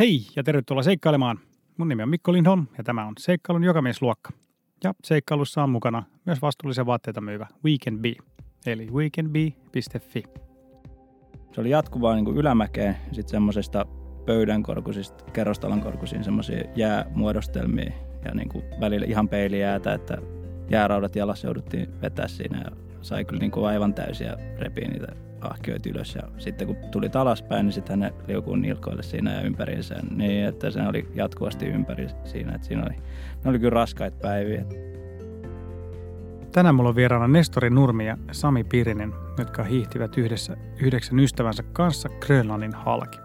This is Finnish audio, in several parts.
Hei ja tervetuloa seikkailemaan. Mun nimi on Mikko Lindholm ja tämä on Seikkailun jokamiesluokka. Ja seikkailussa on mukana myös vastuullisia vaatteita myyvä Weekend Bee, eli weekendbee.fi. Se oli jatkuvaa niin ylämäkeen sitten semmoisesta pöydän korkuisista, kerrostalon korkuisiin semmoisia jäämuodostelmia ja niin kuin välillä ihan peilijäätä, että jääraudat jalassa jouduttiin vetää siinä ja sai kyllä niin kuin aivan täysiä repiä niitä ahkioita ylös. Ja sitten kun tuli alaspäin, niin sitten ne liukuu nilkoille siinä ja ympäriinsä. Niin, että se oli jatkuvasti ympäri siinä. Että siinä oli, ne oli kyllä raskaita päiviä. Tänään mulla on vieraana Nestori Nurmi ja Sami Pirinen, jotka hiihtivät yhdessä yhdeksän ystävänsä kanssa Grönlannin halki.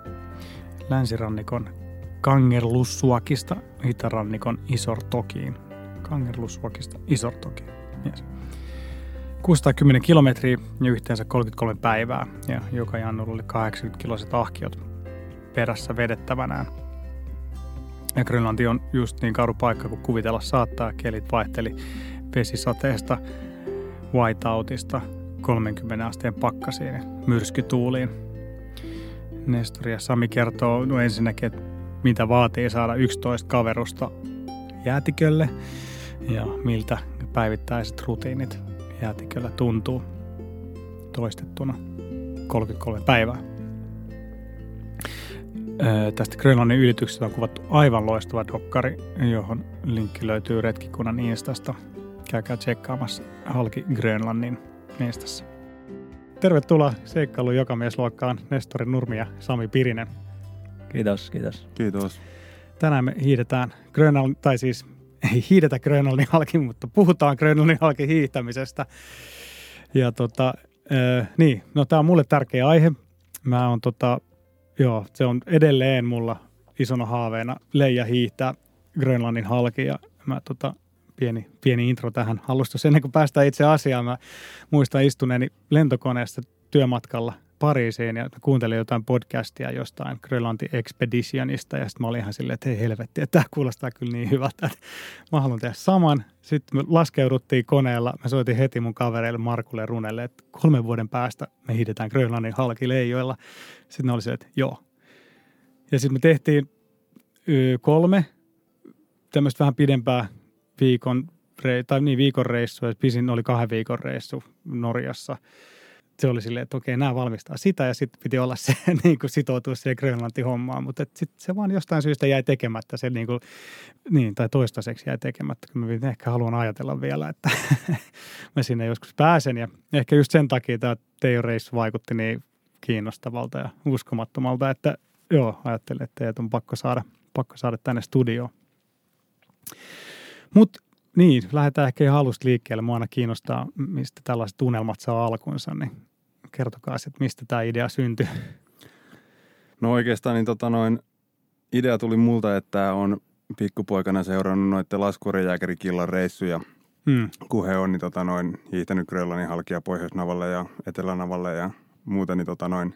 Länsirannikon Kangerlussuakista itärannikon Isortokiin. Kangerlussuakista Isortokiin. Yes. 610 kilometriä ja yhteensä 33 päivää ja joka jannulla oli 80 kiloiset ahkiot perässä vedettävänään. Ja Grönlanti on just niin karu paikka kuin kuvitella saattaa. Kelit vaihteli vesisateesta, whiteoutista, 30 asteen pakkasiin myrskytuuliin. Nestori ja Sami kertoo no ensinnäkin, että mitä vaatii saada 11 kaverusta jäätikölle ja miltä päivittäiset rutiinit jäätiköllä tuntuu toistettuna 33 päivää. Öö, tästä Grönlannin ylityksestä on kuvattu aivan loistava dokkari, johon linkki löytyy Retkikunnan Instasta. Käykää tsekkaamassa Halki Grönlannin Instassa. Tervetuloa seikkailun jokamiesluokkaan Nestori Nurmi ja Sami Pirinen. Kiitos, kiitos. Kiitos. Tänään me hiidetään Grönlannin, tai siis ei hiidetä Grönlannin halki, mutta puhutaan Grönlannin halki hiihtämisestä. Ja tota, äh, niin, no tämä on mulle tärkeä aihe. Mä on tota, joo, se on edelleen mulla isona haaveena leija hiihtää Grönlannin halki ja mä tota, pieni, pieni intro tähän alustus. Ennen kuin päästään itse asiaan, mä muistan istuneeni lentokoneessa työmatkalla Pariisiin ja kuuntelin jotain podcastia jostain Grönlanti Expeditionista ja sitten mä olin ihan silleen, että hei helvetti, että tämä kuulostaa kyllä niin hyvältä, että mä haluan tehdä saman. Sitten me laskeuduttiin koneella, mä soitin heti mun kavereille Markulle Runelle, että kolmen vuoden päästä me hiidetään Grönlannin halkileijoilla. Sitten ne oli se, että joo. Ja sitten me tehtiin kolme tämmöistä vähän pidempää viikon, tai niin viikon reissua, pisin oli kahden viikon reissu Norjassa – se oli silleen, että okei, nämä valmistaa sitä ja sitten piti olla se niin kuin sitoutua siihen Grönlantin hommaan, mutta sitten se vaan jostain syystä jäi tekemättä se niin, kuin, niin tai toistaiseksi jäi tekemättä, kun mä ehkä haluan ajatella vielä, että mä sinne joskus pääsen. Ja ehkä just sen takia tämä Teijo reissu vaikutti niin kiinnostavalta ja uskomattomalta, että joo, ajattelin, että teidät on pakko saada, pakko saada tänne studioon. Mutta niin, lähdetään ehkä ihan alusta liikkeelle. Mua aina kiinnostaa, mistä tällaiset unelmat saa alkunsa, niin kertokaa sitten, mistä tämä idea syntyi. No oikeastaan niin tota noin, idea tuli multa, että on pikkupoikana seurannut noiden laskurijääkärikillan reissuja, hmm. kun he on niin tota noin, hiihtänyt Grönlannin halkia Pohjoisnavalle ja Etelänavalle ja muuta, niin tota noin,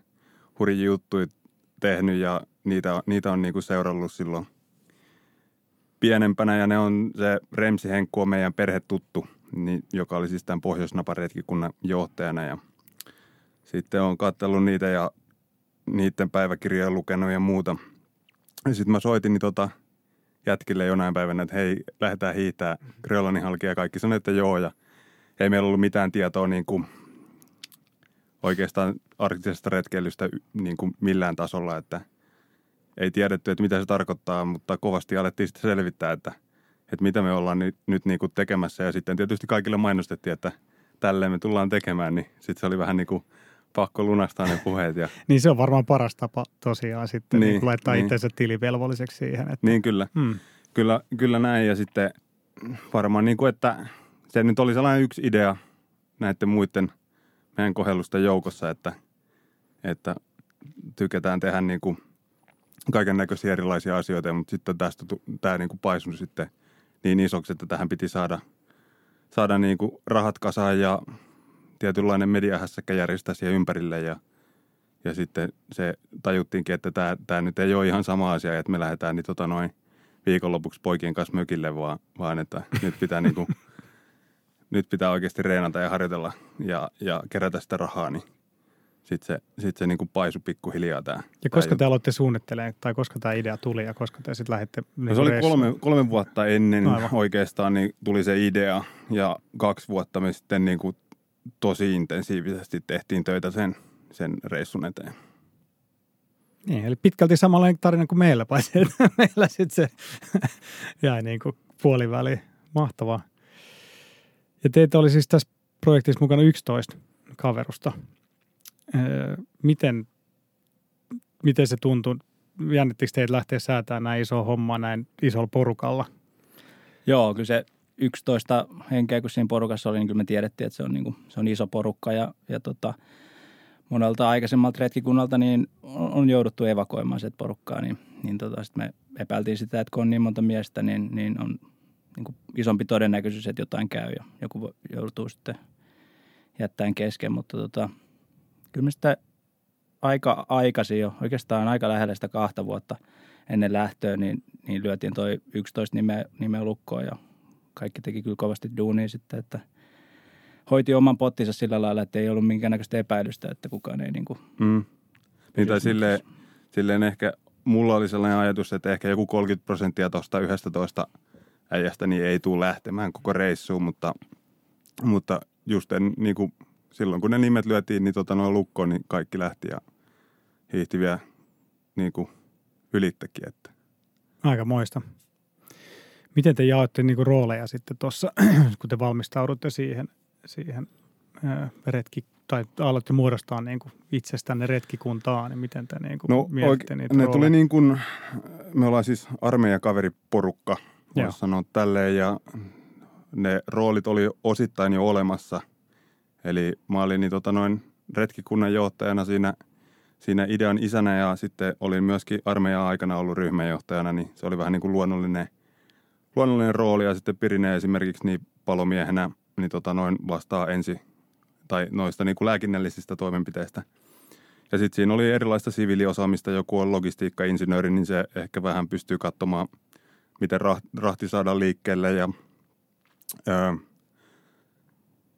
hurjia juttuja tehnyt ja niitä, niitä on niinku seurannut silloin – pienempänä ja ne on se Remsi Henkku on meidän perhetuttu, niin, joka oli siis tämän Pohjoisnaparetkikunnan johtajana ja sitten on katsellut niitä ja niiden päiväkirjoja lukenut ja muuta. Ja sitten mä soitin niin tota jätkille jonain päivänä, että hei, lähdetään hiihtää Grönlannin halki ja kaikki sanoivat, että joo ja ei meillä ollut mitään tietoa niin kuin oikeastaan arktisesta retkeilystä niin kuin millään tasolla, että – ei tiedetty, että mitä se tarkoittaa, mutta kovasti alettiin sitten selvittää, että, että mitä me ollaan nyt, nyt niin kuin tekemässä. Ja sitten tietysti kaikille mainostettiin, että tälleen me tullaan tekemään, niin sitten se oli vähän niin kuin pakko lunastaa ne puheet. Ja... niin se on varmaan paras tapa tosiaan sitten niin, niin laittaa niin. itsensä tilivelvolliseksi siihen. Että... Niin kyllä. Hmm. kyllä, kyllä näin ja sitten varmaan niin kuin, että se nyt oli sellainen yksi idea näiden muiden meidän kohellusta joukossa, että, että tykätään tehdä niin kuin – kaiken näköisiä erilaisia asioita, mutta sitten tästä tämä niin kuin paisunut sitten niin isoksi, että tähän piti saada, saada niin kuin rahat kasaan ja tietynlainen mediahässäkkä järjestää siihen ympärille ja, ja sitten se tajuttiinkin, että tämä, tämä nyt ei ole ihan sama asia, että me lähdetään niin tota noin viikonlopuksi poikien kanssa mökille, vaan, vaan että nyt pitää, niin kuin, nyt pitää oikeasti reenata ja harjoitella ja, ja kerätä sitä rahaa, niin sitten se, sit se niin kuin paisui pikkuhiljaa tämä. Ja koska te aloitte suunnittelemaan, tai koska tämä idea tuli ja koska te sitten lähditte No niin se oli reissuun? kolme, kolme vuotta ennen Aivan. oikeastaan, niin tuli se idea ja kaksi vuotta me sitten niin kuin tosi intensiivisesti tehtiin töitä sen, sen reissun eteen. Niin, eli pitkälti samanlainen tarina kuin meillä, paitsi että meillä sitten se jäi niin kuin puoliväliin. Mahtavaa. Ja teitä oli siis tässä projektissa mukana 11 kaverusta. Miten, miten se tuntui? Jännittikö teitä lähteä säätämään näin iso homma näin isolla porukalla? Joo, kyllä se 11 henkeä, kun siinä porukassa oli, niin kyllä me tiedettiin, että se on, niin kuin, se on iso porukka ja, ja tota, monelta aikaisemmalta retkikunnalta niin on, on jouduttu evakuoimaan sitä porukkaa, niin, niin tota, sitten me epäiltiin sitä, että kun on niin monta miestä, niin, niin on niin kuin isompi todennäköisyys, että jotain käy ja joku joutuu sitten jättäen kesken, mutta tota, kyllä me sitä aika aikaisin jo, oikeastaan aika lähellä sitä kahta vuotta ennen lähtöä, niin, niin lyötiin toi 11 nimeä, nimeä lukkoon ja kaikki teki kyllä kovasti duunia sitten, että hoiti oman pottinsa sillä lailla, että ei ollut minkäännäköistä epäilystä, että kukaan ei niin kuin Mm. Niin tai silleen, silleen ehkä mulla oli sellainen ajatus, että ehkä joku 30 prosenttia tuosta 11 äijästä niin ei tule lähtemään koko reissuun, mutta, mutta just en, niin kuin, silloin kun ne nimet lyötiin niin tota, noin lukkoon, niin kaikki lähti ja hiihti vielä niin kuin ylittäkin. Että. Aika moista. Miten te jaoitte niinku rooleja sitten tuossa, kun te valmistaudutte siihen, siihen ää, retki, tai aloitte muodostaa niinku itsestänne retkikuntaa, niin miten te niinku No mietitte oike- niitä ne rooleja? tuli niin kuin, me ollaan siis armeijakaveriporukka, voisi sanoa tälleen, ja ne roolit oli osittain jo olemassa. Eli mä olin niin, tota, noin retkikunnan johtajana siinä, siinä idean isänä ja sitten olin myöskin armeijan aikana ollut ryhmänjohtajana, niin se oli vähän niin kuin luonnollinen, luonnollinen rooli. Ja sitten Pirine esimerkiksi niin palomiehenä niin tota, noin vastaa ensi tai noista niin kuin lääkinnällisistä toimenpiteistä. Ja sitten siinä oli erilaista siviiliosaamista, joku on logistiikka-insinööri, niin se ehkä vähän pystyy katsomaan, miten rah- rahti saadaan liikkeelle ja ö,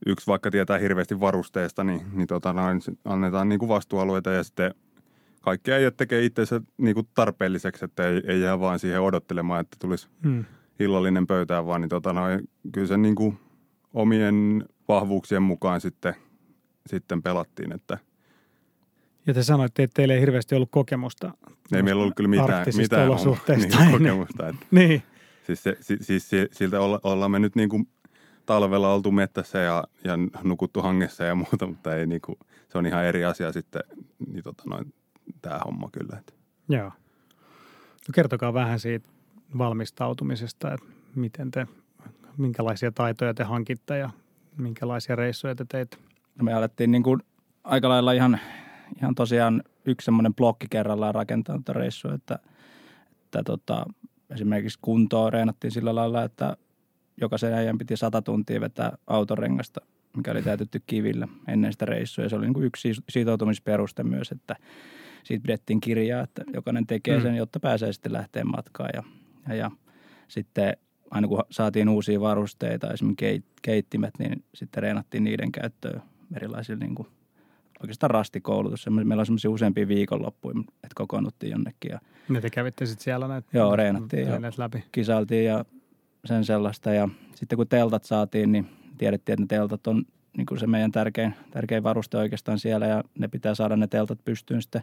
yksi vaikka tietää hirveästi varusteesta, niin, niin tota noin, annetaan niin kuin vastuualueita ja sitten kaikki äijät tekee itsensä niin kuin tarpeelliseksi, että ei, ei jää vaan siihen odottelemaan, että tulisi Hmm. illallinen pöytään, vaan niin tota noin, kyllä se niin kuin omien vahvuuksien mukaan sitten, sitten pelattiin, että Ja te sanoitte, että teillä ei hirveästi ollut kokemusta. ei meillä ollut kyllä mitään, mitään olosuhteista niin, kokemusta. Että, Niin, siis, se, si- siis si- siltä olla, ollaan me nyt niin kuin talvella oltu mettässä ja, ja nukuttu hangessa ja muuta, mutta ei niin kuin, se on ihan eri asia sitten niin tota noin, tämä homma kyllä. Että. joo. No kertokaa vähän siitä valmistautumisesta, että miten te, minkälaisia taitoja te hankitte ja minkälaisia reissuja te teitte. No me alettiin niin kuin aika lailla ihan, ihan tosiaan yksi semmoinen blokki kerrallaan rakentaa tätä reissua, että, että tota, esimerkiksi kuntoa reenattiin sillä lailla, että jokaisen ajan piti sata tuntia vetää autorengasta, mikä oli täytetty kivillä ennen sitä reissua. Ja se oli niin kuin yksi sitoutumisperuste myös, että siitä pidettiin kirjaa, että jokainen tekee sen, jotta pääsee sitten lähteen matkaan. Ja, ja, ja sitten aina kun saatiin uusia varusteita, esimerkiksi keit, keittimet, niin sitten reenattiin niiden käyttöön erilaisilla niin kuin, oikeastaan rastikoulutus. Meillä on semmoisia useampia viikonloppuja, että kokoonnuttiin jonnekin ja Ja te kävitte sitten siellä näitä Joo, reenattiin ja- läpi. kisailtiin ja sen sellaista. Ja sitten kun teltat saatiin, niin tiedettiin, että ne teltat on niin kuin se meidän tärkein, tärkein varuste oikeastaan siellä ja ne pitää saada ne teltat pystyyn sitten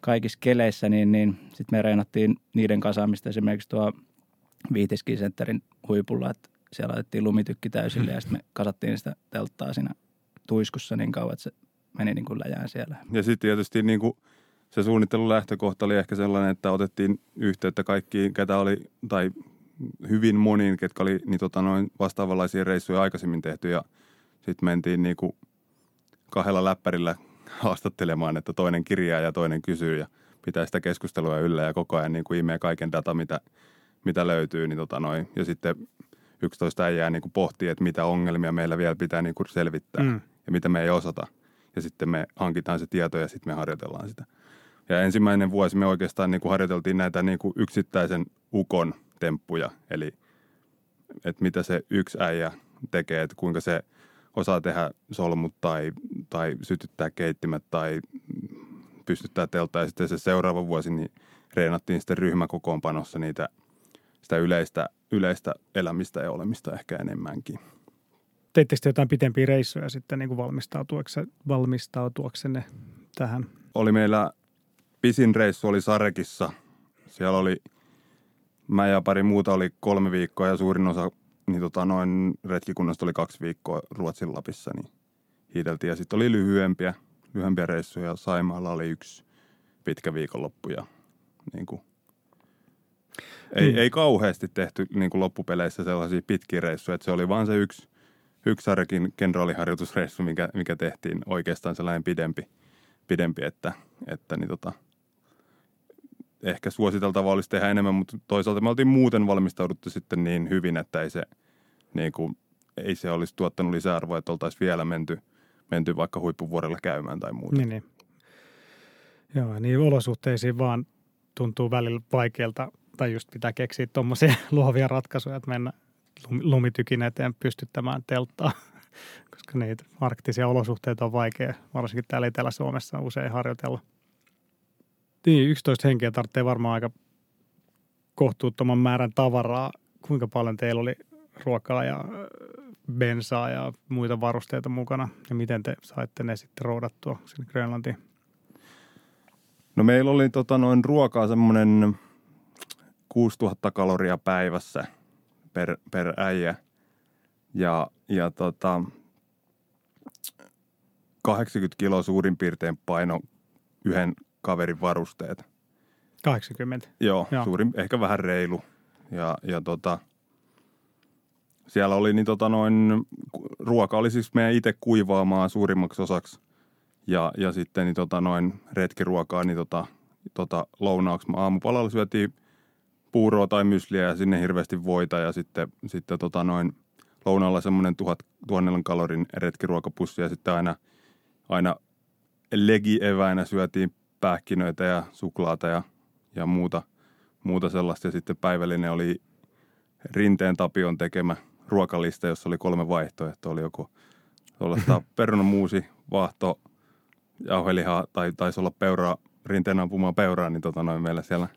kaikissa keleissä, niin, niin sitten me reenattiin niiden kasaamista esimerkiksi tuo Viitiskisentterin huipulla, että siellä laitettiin lumitykki täysille ja sitten me kasattiin sitä telttaa siinä tuiskussa niin kauan, että se meni niin kuin läjään siellä. Ja sitten tietysti niin kuin se suunnittelun lähtökohta oli ehkä sellainen, että otettiin yhteyttä kaikkiin, ketä oli, tai hyvin moniin, ketkä oli niin tota noin vastaavanlaisia reissuja aikaisemmin tehty ja sitten mentiin niin kuin kahdella läppärillä haastattelemaan, että toinen kirjaa ja toinen kysyy ja pitää sitä keskustelua yllä ja koko ajan niin kuin imee kaiken data, mitä, mitä löytyy. Niin tota noin. Ja sitten 11 äijää niin kuin pohtii, että mitä ongelmia meillä vielä pitää niin kuin selvittää Mm. ja mitä me ei osata. Ja sitten me hankitaan se tieto ja sitten me harjoitellaan sitä. Ja ensimmäinen vuosi me oikeastaan niin kuin harjoiteltiin näitä niin kuin yksittäisen ukon temppuja, eli että mitä se yksi äijä tekee, että kuinka se osaa tehdä solmut tai, tai sytyttää keittimet tai pystyttää telttaa. Ja sitten se seuraava vuosi niin reenattiin sitten ryhmäkokoonpanossa niitä, sitä yleistä, yleistä elämistä ja olemista ehkä enemmänkin. Teittekö jotain pitempiä reissuja sitten niin kuin valmistautuaksenne tähän? Oli meillä pisin reissu oli Sarekissa. Siellä oli, mä ja pari muuta oli kolme viikkoa ja suurin osa niin tota, noin retkikunnasta oli kaksi viikkoa Ruotsin Lapissa, niin hiideltiin. Ja sitten oli lyhyempiä, lyhyempiä reissuja. Saimaalla oli yksi pitkä viikonloppu ja niin kuin, ei, mm. ei kauheasti tehty niin kuin loppupeleissä sellaisia pitkiä reissuja. Että se oli vaan se yksi, yksi Sarekin kenraaliharjoitusreissu, mikä, mikä tehtiin oikeastaan sellainen pidempi, pidempi että, että niin tota, ehkä suositeltavaa olisi tehdä enemmän, mutta toisaalta me oltiin muuten valmistauduttu sitten niin hyvin, että ei se, niin kuin, ei se olisi tuottanut lisäarvoa, että oltaisiin vielä menty, menty vaikka huippuvuorella käymään tai muuta. Niin, niin. Joo, niin olosuhteisiin vaan tuntuu välillä vaikealta tai just pitää keksiä tuommoisia luovia ratkaisuja, että mennä lumitykin eteen pystyttämään telttaa, koska niitä arktisia olosuhteita on vaikea, varsinkin täällä Etelä-Suomessa usein harjoitella. Niin, 11 henkeä tarvitsee varmaan aika kohtuuttoman määrän tavaraa. Kuinka paljon teillä oli ruokaa ja bensaa ja muita varusteita mukana ja miten te saitte ne sitten roudattua sinne Grönlantiin? No meillä oli tota noin ruokaa semmoinen 6000 kaloria päivässä per, per äijä ja, ja tota, 80 kiloa suurin piirtein paino yhden kaverin varusteet. 80? Joo, Joo. suurin, ehkä vähän reilu. Ja, ja tota, siellä oli niin tota noin, ruoka oli siis meidän itse kuivaamaa suurimmaksi osaksi. Ja, ja sitten niin tota noin retkiruokaa, niin tota, tota lounaaksi aamupalalla syötiin puuroa tai mysliä ja sinne hirveästi voita ja sitten, sitten tota noin lounaalla semmoinen tuhat, tuhannella kalorin retkiruokapussi ja sitten aina, aina legieväinä syötiin pähkinöitä ja suklaata ja, ja muuta, muuta sellaista. Ja sitten päivällinen oli Rinteen Tapion tekemä ruokalista, jossa oli kolme vaihtoehtoa. Oli joku perunamuusi, vaahto, jauhelihaa tai taisi olla peuraa, rinteen ampumaa peuraa, niin tota noin meillä siellä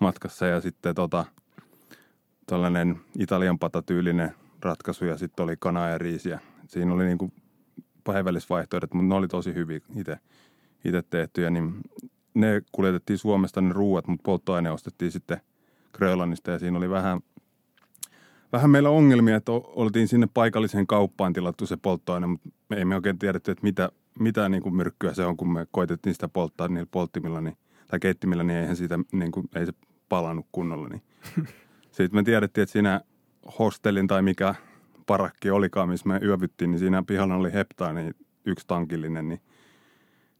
matkassa. Ja sitten tota, tällainen Italian patatyylinen ratkaisu ja sitten oli kanaa ja riisiä. Siinä oli niin kuin päivällisvaihtoehdot, mutta ne oli tosi hyviä itse itse tehtyjä, niin ne kuljetettiin Suomesta ne ruuat, mutta polttoaine ostettiin sitten Grönlannista ja siinä oli vähän, vähän meillä ongelmia, että oltiin sinne paikalliseen kauppaan tilattu se polttoaine, mutta me emme oikein tiedetty, että mitä, mitä niin kuin myrkkyä se on, kun me koitettiin sitä polttaa niillä polttimilla niin, tai keittimillä, niin eihän siitä, niin kuin, ei se palannut kunnolla. Niin. Sitten me tiedettiin, että siinä hostelin tai mikä parakki olikaan, missä me yövyttiin, niin siinä pihalla oli heptaani yksi tankillinen, niin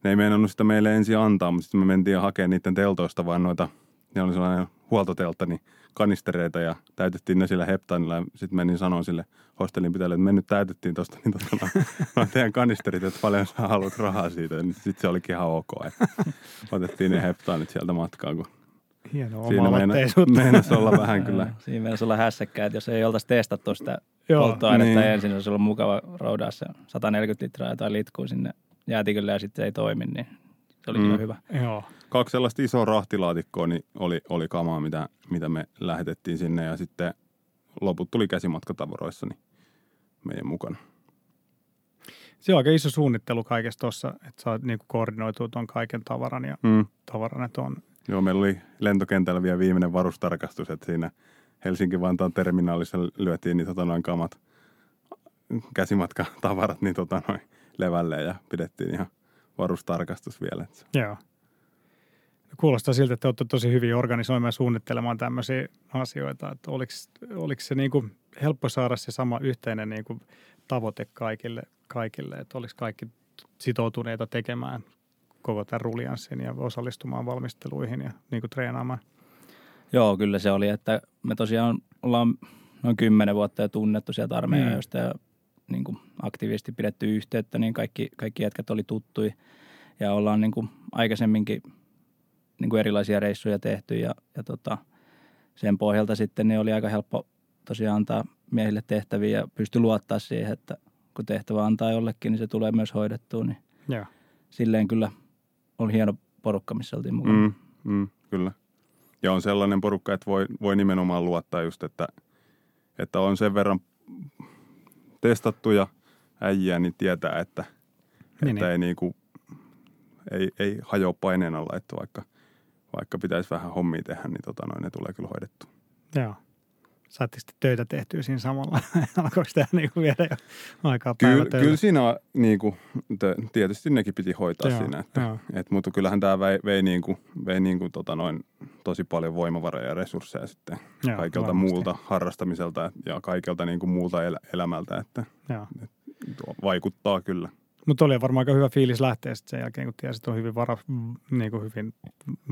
ne ei meinannut sitä meille ensin antaa, mutta sitten me mentiin hakemaan niiden teltoista vaan noita, ne oli sellainen huoltoteltta, niin kanistereita ja täytettiin ne sillä heptaanilla. Ja sitten menin sanoin sille hostelin pitäjälle, että me nyt täytettiin tuosta niin tuota, no, teidän kanisterit, että paljon sä haluat rahaa siitä. Niin sitten se olikin ihan ok, että otettiin ne heptaanit sieltä matkaan, kun Hienoa Siinä meinas olla vähän kyllä. Siinä meinas olla hässäkkää, että jos ei oltaisi testattu sitä Joo, polttoainetta niin. ensin, olisi ollut mukava roudaa se 140 litraa tai litkuu sinne jäätikölle ja sitten ei toimi, niin se oli mm. hyvä. Joo. Kaksi sellaista isoa rahtilaatikkoa niin oli, oli kamaa, mitä, mitä me lähetettiin sinne ja sitten loput tuli käsimatkatavaroissa niin meidän mukana. Se on aika iso suunnittelu kaikessa tuossa, että saa niin koordinoitua tuon kaiken tavaran ja mm. tavaran, että on. Joo, meillä oli lentokentällä vielä viimeinen varustarkastus, että siinä Helsinki-Vantaan terminaalissa lyötiin niin tota noin kamat käsimatkatavarat niin tota noin levälle ja pidettiin ihan varustarkastus vielä. Joo. Kuulostaa siltä, että olette tosi hyvin organisoimaan ja suunnittelemaan tämmöisiä asioita. Että oliko, oliko se niin kuin helppo saada se sama yhteinen niin kuin tavoite kaikille, kaikille, että oliko kaikki sitoutuneita tekemään koko tämän rulianssin ja osallistumaan valmisteluihin ja niin kuin treenaamaan? Joo, kyllä se oli, että me tosiaan ollaan noin kymmenen vuotta jo tunnettu sieltä armeijoista mm. ja niin kuin aktiivisesti pidetty yhteyttä, niin kaikki, kaikki jätkät oli tuttui ja ollaan niin kuin aikaisemminkin niin kuin erilaisia reissuja tehty ja, ja tota, sen pohjalta sitten niin oli aika helppo tosiaan antaa miehille tehtäviä ja pysty luottaa siihen, että kun tehtävä antaa jollekin, niin se tulee myös hoidettua. Niin Joo. silleen kyllä oli hieno porukka, missä oltiin mukana. Mm, mm, kyllä. Ja on sellainen porukka, että voi, voi nimenomaan luottaa just, että, että on sen verran testattuja äijiä, niin tietää, että, Niin, että niin. ei, niinku, ei, ei hajoa paineen alla, että vaikka, vaikka pitäisi vähän hommia tehdä, niin tota noin, ne tulee kyllä hoidettua. Joo. Saatte sitten töitä tehtyä siinä samalla. Alkoiko tämä niinku viedä jo aikaa Kyllä, päivätöillä? kyllä siinä on, niinku, te, tietysti nekin piti hoitaa Joo, siinä, että, joo. et, mutta kyllähän tämä vei, vei, niinku, vei niinku, tota noin, tosi paljon voimavaroja ja resursseja sitten Joo, kaikelta varmasti. muulta harrastamiselta ja kaikelta niinku, muulta el, elämältä, että Joo. tuo vaikuttaa kyllä. Mutta oli varmaan aika hyvä fiilis lähteä sitten sen jälkeen, kun tiesi, että on hyvin, vara, niin kuin hyvin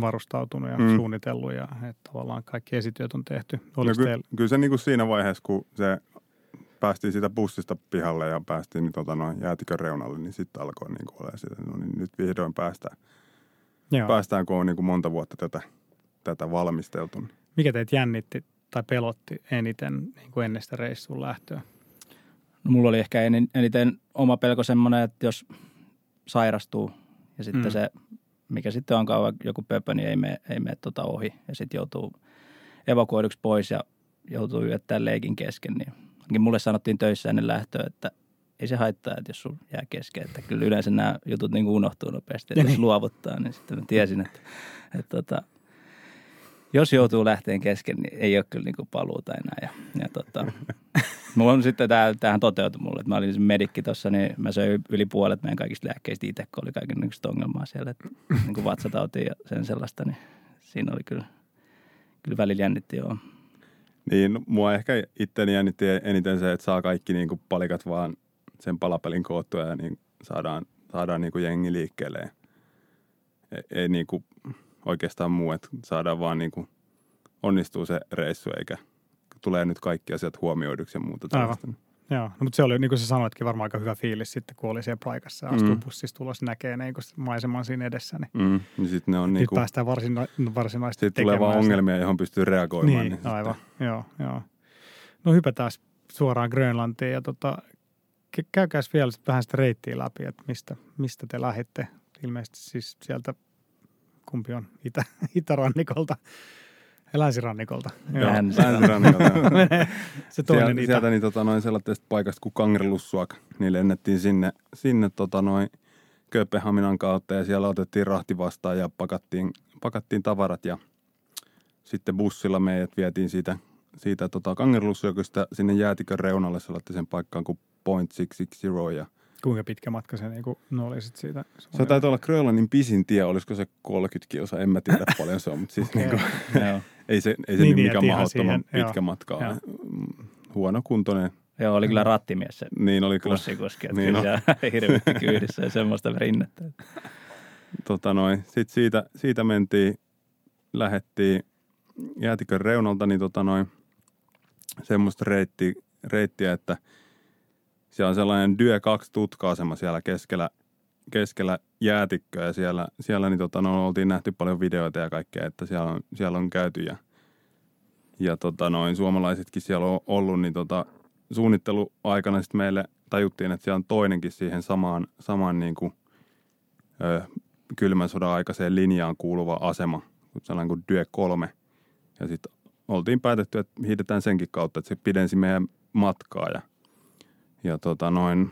varustautunut ja Mm. suunnitellut ja että tavallaan kaikki esityöt on tehty. No, ky, teillä, kyllä se niinku siinä vaiheessa, kun se päästiin siitä bussista pihalle ja päästiin niin, tota, noin, jäätikön reunalle, niin sitten alkoi niinku, olla sitä, no niin nyt vihdoin päästään, joo. päästään kun on niinku, monta vuotta tätä, tätä valmisteltu. niin mikä teitä jännitti tai pelotti eniten niin kuin ennen sitä reissuun lähtöä? No, mulla oli ehkä eniten oma pelko semmoinen, että jos sairastuu ja sitten Mm. se, mikä sitten onkaan joku pöpö, niin ei mene, ei mene tota ohi ja sitten joutuu evakuoiduksi pois ja joutuu yöttämään leikin kesken. Niin ainakin mulle sanottiin töissä ennen lähtöä, että ei se haittaa, että jos sun jää kesken. Että kyllä yleensä nämä jutut niin unohtuu nopeasti, että jos niin. luovuttaa, niin sitten mä tiesin, että, että tota, jos joutuu lähteen kesken, niin ei ole kyllä niin kuin paluuta enää. Ja, ja tota, mulla on sitten, tää, tämähän toteutui mulle, että mä olin medikki tuossa, niin mä söin yli puolet meidän kaikista lääkkeistä itse, kun oli kaiken ongelmaa siellä, että niin kuin vatsatautia ja sen sellaista, niin siinä oli kyllä, kyllä välillä jännitti joo. Niin, mua ehkä itteni jännitti eniten se, että saa kaikki niin kuin palikat vaan sen palapelin koottua ja niin saadaan, saadaan niin kuin jengi liikkeelle. Ei, ei niin kuin oikeastaan muu, että saadaan vaan niin kuin onnistuu se reissu, eikä tulee nyt kaikki asiat huomioiduksi ja muuta Aivan. tällaista. Joo, no, mutta se oli, niin kuin sä sanoitkin, varmaan aika hyvä fiilis sitten, kun oli siellä paikassa ja astuu Mm. bussista ulos, näkee niin kuin maiseman siinä edessä. Niin, Mm, niin sitten ne on niin niin kuin, päästään varsina- varsinaisesti sitten tulee vaan tekemään sitä. ongelmia, johon pystyy reagoimaan. Niin, sitten- aivan. Joo, joo. No hypätään suoraan Grönlantiin ja tota, kä- käykääs vielä vähän sitä reittiä läpi, että mistä, mistä te lähditte. Ilmeisesti siis sieltä, kumpi on, itä, itärannikolta ja länsirannikolta. Länsirannikolta. Se toinen Sieltä, itä. sieltä niin, tota, noin sellaisesta paikasta kuin Kangrelussuak, niin lennettiin sinne, sinne tota, noin Kööpenhaminan kautta ja siellä otettiin rahti vastaan ja pakattiin, pakattiin tavarat ja sitten bussilla meidät vietiin siitä, siitä tota, Kangerlussuakista sinne jäätikön reunalle sellaisen paikkaan kuin Point 660 ja Kuinka pitkä matka se niinku, no oli sit siitä? se taitaa olla Grönlannin pisin tie, olisiko se 30 kilsa, en mä tiedä paljon se on, mutta siis Okei. niin kuin, joo. ei se, ei se Niin, niin, mikään mahdottoman pitkä joo. matka ole. Joo. Mm, Huonokuntoinen, joo, oli kyllä rattimies se niin oli kyllä. bussikuski, että Niin kyllä siellä hirveästi kyydissä ja semmoista rinnettä. tota noin, sit siitä, siitä mentiin, lähettiin jäätikön reunalta, niin tota noin, semmoista reitti, reittiä, että siellä on sellainen Dyö 2 tutka-asema siellä keskellä, keskellä jäätikköä ja siellä, siellä niin tota, no, oltiin nähty paljon videoita ja kaikkea, että siellä on, siellä on käyty ja, ja tota, noin, suomalaisetkin siellä on ollut, niin tota, suunnitteluaikana sitten meille tajuttiin, että siellä on toinenkin siihen samaan, samaan niin kuin, ö, kylmän sodan aikaiseen linjaan kuuluva asema, sellainen kuin Dyö 3. Ja sitten oltiin päätetty, että hiidetään senkin kautta, että se pidensi meidän matkaa ja, ja tota noin,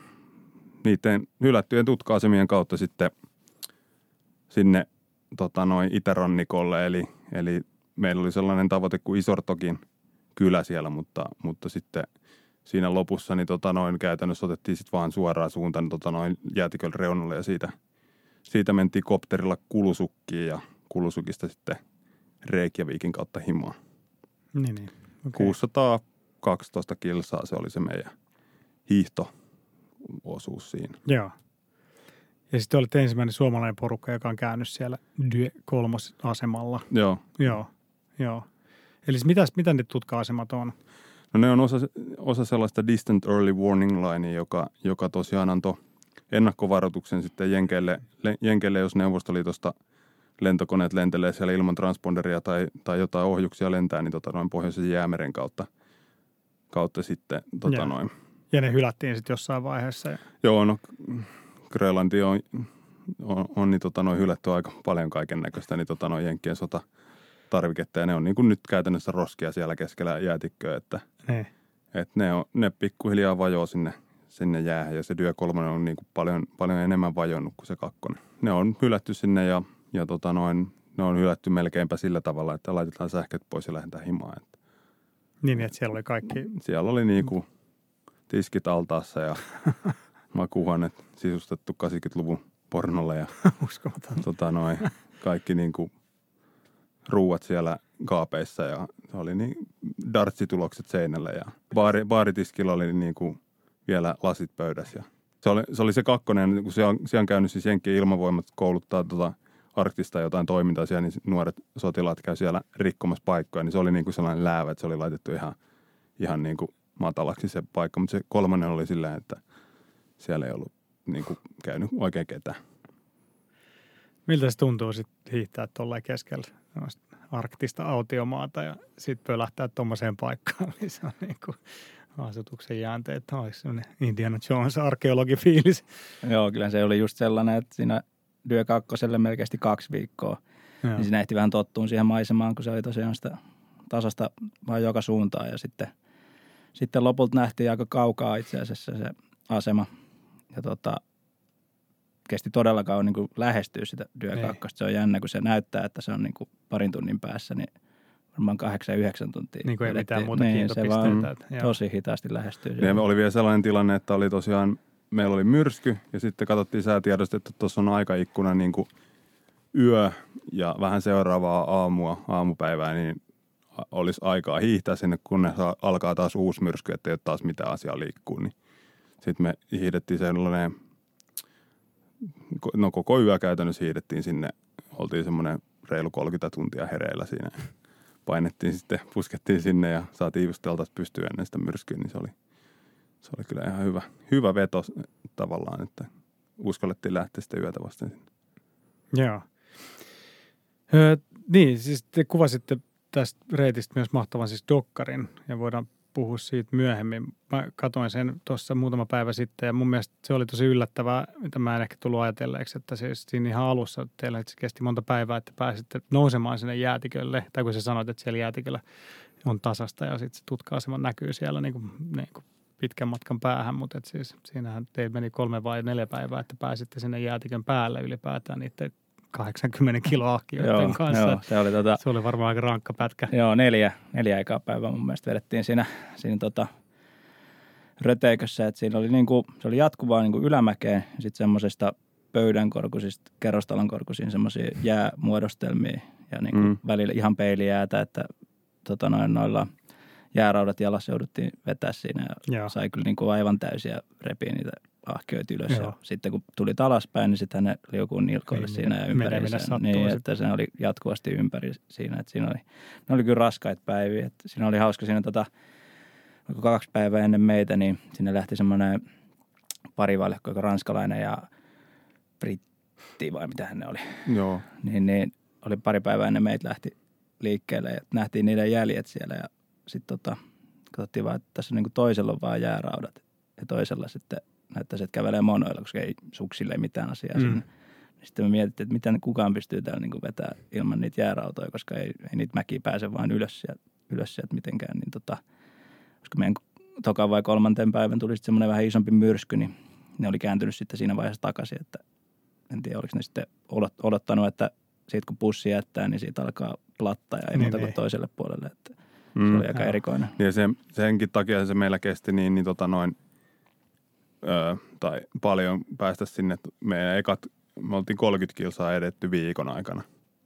niiden hylättyjen tutka-asemien kautta sitten sinne tota noin itärannikolle, eli, eli meillä oli sellainen tavoite kuin Isortokin kylä siellä, mutta, mutta sitten siinä lopussa niin tota noin käytännössä otettiin sitten vaan suoraan suuntaan tota noin jäätikön reunalle ja siitä, siitä mentiin kopterilla Kulusukkiin ja Kulusukista sitten Reykjavikin kautta himaan. Niin, niin. Okay. 612 kilsaa se oli se meidän hiihtoosuus siinä. Joo. Ja sitten olette ensimmäinen suomalainen porukka, joka on käynyt siellä Dye kolmosasemalla. Joo. Joo, joo. Eli siis mitäs, mitä ne tutka-asemat on? No ne on osa, osa sellaista distant early warning linea, joka, joka tosiaan antoi ennakkovaroituksen sitten Jenkeille, le, Jenkeille jos Neuvostoliitosta lentokoneet lentelee siellä ilman transponderia tai, tai jotain ohjuksia lentää, niin tota noin pohjoisen jäämeren kautta, kautta sitten tota Joo. noin. Ja ne hylättiin sitten jossain vaiheessa. Joo, no Grönlanti on, on, on niin, tota, noin hylätty aika paljon kaiken näköistä niin, tota, noin Jenkkien sota tarviketta ja ne on niin kuin nyt käytännössä roskia siellä keskellä jäätikköä, että ne, että ne, on, ne pikkuhiljaa vajoo sinne, sinne jäähän ja se Dyö kolmonen on niin kuin paljon, paljon enemmän vajonnut kuin se kakkonen. Ne on hylätty sinne ja, ja tota noin, ne on hylätty melkeinpä sillä tavalla, että laitetaan sähköt pois ja lähdetään himaan. Että niin, että siellä oli kaikki... Siellä oli niin kuin tiskit altaassa ja makuuhuoneet sisustettu 80-luvun pornolle ja Uskomaton. tota noin, kaikki niin kuin ruuat siellä kaapeissa ja se oli niin dartsitulokset seinällä ja baari, baaritiskillä oli niin kuin vielä lasit pöydässä. Ja se, oli, se oli se kakkonen, kun siellä on, siellä on käynyt siis Jenkkien ilmavoimat kouluttaa tota arktista jotain toimintaa siellä, niin nuoret sotilaat käy siellä rikkomassa paikkoja, niin se oli niin kuin sellainen läävä, että se oli laitettu ihan, ihan niin kuin matalaksi se paikka, mutta se kolmannen oli silleen, että siellä ei ollut niin kuin käynyt oikein ketään. Miltä se tuntuu sitten hiihtää tuolla keskellä arktista autiomaata ja sitten pölähtää tuommoiseen paikkaan, missä on niin kuin asetuksen jäänteet. Tämä olisi sellainen Indiana Jones arkeologifiilis. Joo, kyllä se oli just sellainen, että siinä Dyö kakkoselle melkein kaksi viikkoa. Joo. Niin siinä ehti vähän tottuun siihen maisemaan, kun se oli tosiaan sitä tasasta vaan joka suuntaan. Ja sitten, sitten lopulta nähtiin aika kaukaa itse asiassa se asema. Ja tota, kesti todella kauan niin lähestyä sitä Dyö niin. Se on jännä, kun se näyttää, että se on niin kuin parin tunnin päässä, niin varmaan kahdeksan yhdeksän tuntia. Niin kuin ei mitään muuta niin, se vaan tosi hitaasti lähestyy. Ja oli vielä sellainen tilanne, että oli tosiaan meillä oli myrsky ja sitten katsottiin säätiedosta, että tuossa on aikaikkuna niin kuin yö ja vähän seuraavaa aamua, aamupäivää, niin olisi aikaa hiihtää sinne, kunnes alkaa taas uusi myrsky, että ei ole taas mitään asiaa liikkuu. Niin sitten me hiihdettiin sellainen, no koko yö käytännössä hiihdettiin sinne, oltiin semmoinen reilu 30 tuntia hereillä siinä. Painettiin sitten, puskettiin sinne ja saatiin just pystyä ennen sitä myrskyä, niin se oli – se oli kyllä ihan hyvä, hyvä veto tavallaan, että uskallettiin lähteä sitten yötä vasten sinne. Joo. Öö, niin, siis te kuvasitte tästä reitistä myös mahtavan siis dokkarin ja voidaan puhua siitä myöhemmin. Mä katsoin sen tuossa muutama päivä sitten ja mun mielestä se oli tosi yllättävää, mitä mä en ehkä tullut ajatelleeksi, että siis siinä ihan alussa teillä se kesti monta päivää, että pääsitte nousemaan sinne jäätikölle, tai kun sä sanoit, että siellä jäätiköllä on tasasta ja sitten se tutka näkyy siellä niin kuin, niin kuin pitkän matkan päähän, mutta et siis siinähän teillä meni kolme vai neljä päivää, että pääsitte sinne jäätikön päälle ylipäätään niiden 80 kiloa joo, kanssa. Joo, se, oli tota, se oli varmaan aika rankka pätkä. Joo, neljä, neljä aikaa päivää mun mielestä vedettiin siinä, siinä tota, röteikössä, että siinä oli niinku, se oli jatkuvaa niinku ylämäkeen ja sitten semmoisesta pöydän korkuisista, kerrostalon korkuisiin semmoisia jäämuodostelmia ja niinku mm. välillä ihan peilijäätä, että tota noin, noilla – jääraudat jalassa jouduttiin vetää siinä ja Joo. sai kyllä niin kuin aivan täysiä repiä niitä ahkioita ylös. Joo. Ja sitten kun tuli alaspäin, niin sitten ne liukuu nilkoille niin, siinä ja ympäri. Niin, että se oli jatkuvasti ympäri siinä. Että siinä oli, ne oli kyllä raskaita päiviä. Että siinä oli hauska siinä tota, kaksi päivää ennen meitä, niin sinne lähti semmoinen parivaljakko, joka ranskalainen ja britti vai mitä ne oli. Joo. Niin, niin oli pari päivää ennen meitä lähti liikkeelle ja nähtiin niiden jäljet siellä ja sitten tota, katsottiin vaan, että tässä on niin toisella on vaan jääraudat ja toisella sitten näyttäisi, että kävelee monoilla, koska ei suksille mitään asiaa mm. sinne. Niin sitten me mietittiin, että miten kukaan pystyy täällä niin vetää ilman niitä jäärautoja, koska ei, ei niitä mäkiä pääse vain ylös sieltä, ylös sieltä mitenkään. Niin tota, koska meidän toka vai kolmanten päivän tuli sitten semmoinen vähän isompi myrsky, niin ne oli kääntynyt sitten siinä vaiheessa takaisin, että en tiedä, oliko ne sitten odottanut, että siitä kun pussi jättää, niin siitä alkaa platta ja ei niin, muuta kuin niin. toiselle puolelle. Että Mm. Se oli aika erikoinen. Ja se, senkin takia se meillä kesti niin, niin tota noin, ö, tai paljon päästä sinne. Meidän ekat, me oltiin 30 kilsaa edetty viikon aikana.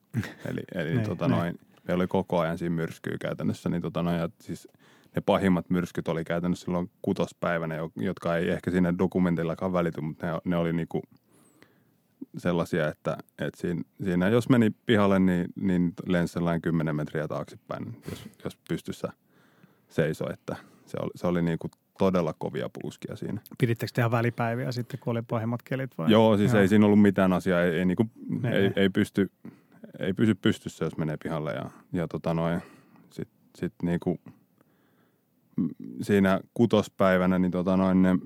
eli eli ne, tota ne. noin, meillä oli koko ajan siinä myrskyä käytännössä. Niin tota noin, ja siis ne pahimmat myrskyt oli käytännössä silloin kutospäivänä, jotka ei ehkä siinä dokumentillakaan välity, mutta ne, ne oli niinku – sellaisia, että, että siinä, siinä, jos meni pihalle, niin, niin lensi sellainen 10 metriä taaksepäin, jos, jos pystyssä seisoi, että se oli, se oli niin kuin todella kovia puuskia siinä. Pidittekö tehdä välipäiviä sitten, kun oli pahimmat kelit vai? Joo, siis Joo. ei siinä ollut mitään asiaa, ei, ei, niin kuin, ei, ei, pysty, ei pysy pystyssä, jos menee pihalle ja, ja tota noin, sitten sit niin kuin siinä kutospäivänä, niin tota noin, ne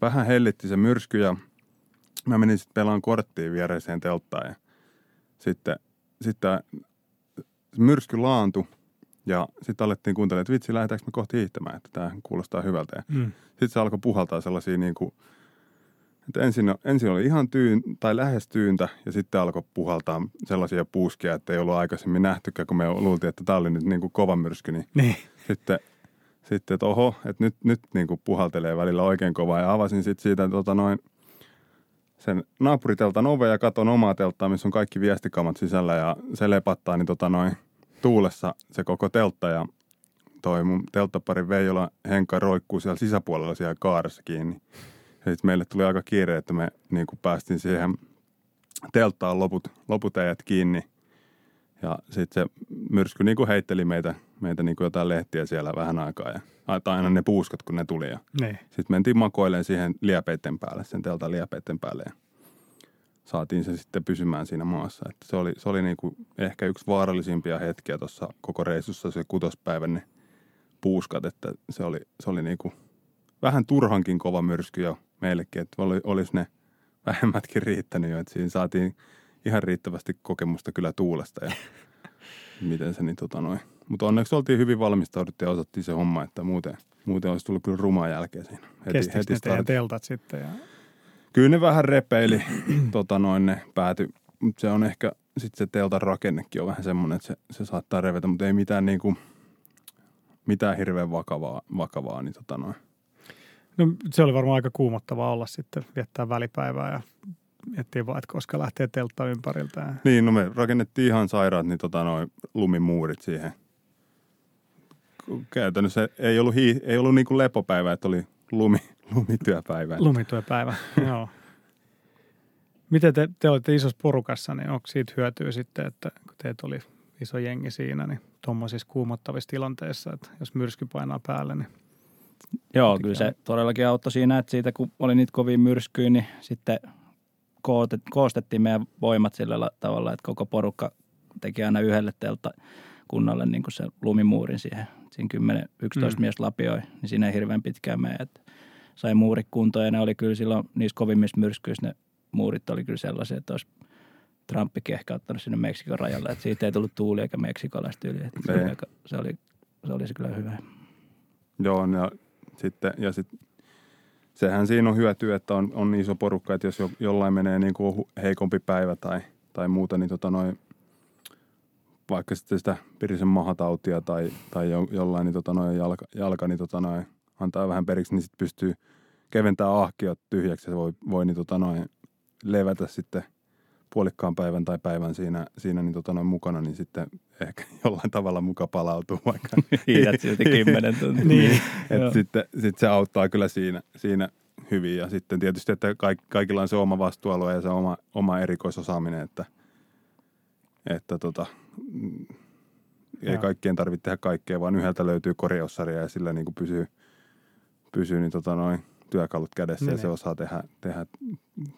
vähän hellitti se myrsky ja mä menin sitten pelaan korttiin viereiseen telttaan ja sitten, sitten myrsky laantu ja sitten alettiin kuuntelemaan, että vitsi, lähdetäänkö me kohti hiihtämään, että tämä kuulostaa hyvältä. Ja mm. Sitten se alkoi puhaltaa sellaisia niin kuin, että ensin, ensin oli ihan tyyn, tai lähes tyyntä ja sitten alkoi puhaltaa sellaisia puuskia, että ei ollut aikaisemmin nähtykään, kun me luultiin, että tämä oli nyt niin kuin kova myrsky. Niin, niin. Sitten, sitten, että oho, että nyt, nyt niin kuin puhaltelee välillä oikein kovaa ja avasin sitten siitä tota noin, sen naapuriteltan ove ja katon omaa telttaa, missä on kaikki viestikamat sisällä ja se lepattaa, niin tota noin, tuulessa se koko teltta ja toi mun telttapari Veijola Henkka roikkuu siellä sisäpuolella siellä kaaressa kiinni. Ja sitten meille tuli aika kiire, että me niin päästiin siihen telttaan loput, loput ajat kiinni. Ja sitten se myrsky niin heitteli meitä, meitä niin kuin jotain lehtiä siellä vähän aikaa. Ja, tai aina ne puuskat, kun ne tuli. Ja niin. sitten mentiin makoilemaan siihen liepeiden päälle, sen teltan liepeiden päälle. Ja saatiin se sitten pysymään siinä maassa. Että se oli, se oli niin kuin ehkä yksi vaarallisimpia hetkiä tuossa koko reissussa, se kutospäivän ne puuskat, että se oli, se oli niin kuin vähän turhankin kova myrsky jo meillekin, että oli, olisi ne vähemmätkin riittänyt jo, että siinä saatiin ihan riittävästi kokemusta kyllä tuulesta ja miten se niin tota noin. Mutta onneksi oltiin hyvin valmistauduttu ja osattiin se homma, että muuten, muuten olisi tullut kyllä rumaa jälkeen siinä. Heti, heti ne teltat sitten? Ja... Kyllä ne vähän repeili, tota noin ne pääty. Mutta se on ehkä, sitten se teltan rakennekin on vähän semmoinen, että se, se saattaa revetä, mutta ei mitään niin kuin, mitään hirveän vakavaa, vakavaa niin tota noin. No se oli varmaan aika kuumottavaa olla sitten, viettää välipäivää ja miettiä vaan, että koska lähtee teltta ympäriltä. Niin, no me rakennettiin ihan sairaat niin tota noin lumimuurit siihen. Käytännössä ei ollut, hii, ei ollut niin kuin lepopäivä, että oli lumi, lumityöpäivä. Lumityöpäivä, joo. Miten te, te olette isossa porukassa, niin onko siitä hyötyä sitten, että kun teet oli iso jengi siinä, niin tuommoisissa kuumottavissa tilanteissa, että jos myrsky painaa päälle, niin – Joo, kyllä se todellakin auttoi siinä, että siitä kun oli niitä kovia myrskyjä, niin sitten koostettiin meidän voimat sillä tavalla, että koko porukka teki aina yhdelle teltta kunnalle niin kuin se lumimuurin siihen. Siinä 10-11 mm. mies lapioi, niin siinä ei hirveän pitkään mene. Että sai muurit kuntoon ja ne oli kyllä silloin niissä kovimmissa myrskyissä ne muurit oli kyllä sellaisia, että olisi Trumpikin ehkä ottanut sinne Meksikon rajalle, että siitä ei tullut tuuli eikä meksikolaista yli. Että se, oli, se, oli, se oli se kyllä hyvä. Joo, ja sitten, ja sitten sehän siinä on hyöty, että on, on iso porukka, että jos jo, jollain menee niin kuin heikompi päivä tai, tai muuta, niin tota noin, vaikka sitten sitä pirisen mahatautia tai, tai jo, jollain niin tota noin jalka, jalka niin tota noin, antaa vähän periksi, niin sitten pystyy keventämään ahkiot tyhjäksi ja se voi, voi niin tota noin, levätä sitten – puolikkaan päivän tai päivän siinä, siinä niin tota noin mukana, niin sitten ehkä jollain tavalla muka palautuu vaikka. Hiidät silti kymmenen tuntia. niin, että sitten sit se auttaa kyllä siinä, siinä hyvin. Ja sitten tietysti, että kaik, kaikilla on se oma vastuualue ja se oma, oma erikoisosaaminen, että, että tota, ei kaikkien tarvitse tehdä kaikkea, vaan yhdeltä löytyy korjaussarja ja sillä niin kuin pysyy, pysyy niin tota noin – työkalut kädessä niin. ja se osaa tehdä, tehdä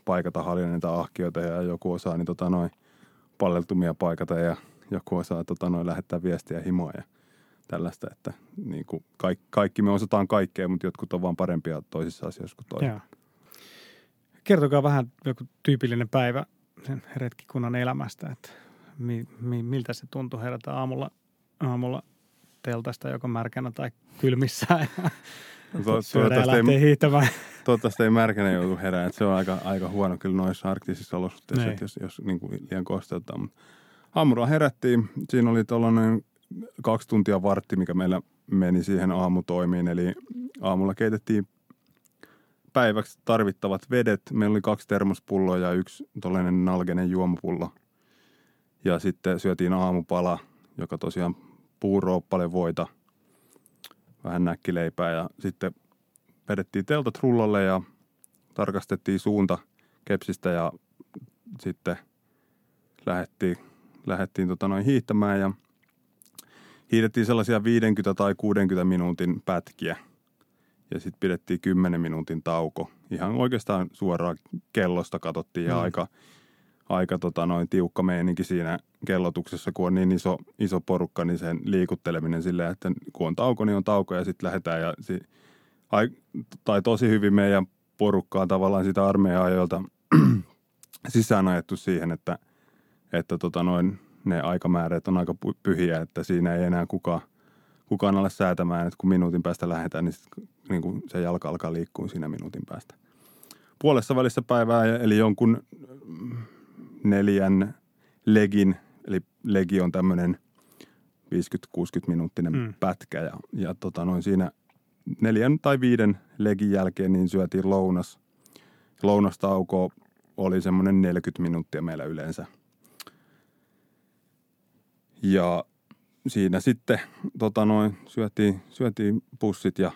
paikata haljenneita ahkioita ja joku osaa niin tota noin palleltumia paikata ja joku osaa tota noin lähettää viestiä himoa ja tällaista, että niin kuin kaikki, kaikki me osataan kaikkea, mutta jotkut on vaan parempia toisissa asioissa kuin toiset. Kertokaa vähän joku tyypillinen päivä sen retkikunnan elämästä, että mi, mi, miltä se tuntui herätä aamulla, aamulla teltasta joko märkänä tai kylmissä To, toivottavasti, ei, hiihtämään. toivottavasti ei märkänä joudu herään. Se on aika, aika huono kyllä noissa arktisissa olosuhteissa, niin. että jos, jos niin kuin liian kosteuttaa. Mutta aamulla herättiin. Siinä oli tuollainen kaksi tuntia vartti, mikä meillä meni siihen aamutoimiin. Eli aamulla keitettiin päiväksi tarvittavat vedet. Meillä oli kaksi termospulloa ja yksi tuollainen nalgenen juomapullo. Ja sitten syötiin aamupala, joka tosiaan puurooppalle voita – vähän näkkileipää ja sitten vedettiin teltat rullalle ja tarkastettiin suunta kepsistä ja sitten lähdettiin, lähdettiin tota noin hiihtämään ja hiihdettiin sellaisia 50 tai 60 minuutin pätkiä ja sitten pidettiin 10 minuutin tauko. Ihan oikeastaan suoraan kellosta katsottiin ja mm. aika, aika tota, noin tiukka meininki siinä kellotuksessa, kun on niin iso, iso porukka, niin sen liikutteleminen silleen, että kun on tauko, niin on tauko ja sitten lähdetään. Ja si, ai, tai tosi hyvin meidän porukkaa tavallaan sitä armeijan ajoilta sisään ajettu siihen, että, että tota noin, ne aikamäärät on aika pyhiä, että siinä ei enää kukaan, kukaan ole säätämään, että kun minuutin päästä lähdetään, niin, sit, niin kuin se jalka alkaa liikkua siinä minuutin päästä. Puolessa välissä päivää, eli jonkun neljän legin, eli legi on tämmöinen 50-60 minuuttinen mm. pätkä ja, ja tota noin siinä neljän tai viiden legin jälkeen niin syötiin lounas. Lounastauko oli semmoinen 40 minuuttia meillä yleensä. Ja siinä sitten tota noin, syötiin, syötiin pussit ja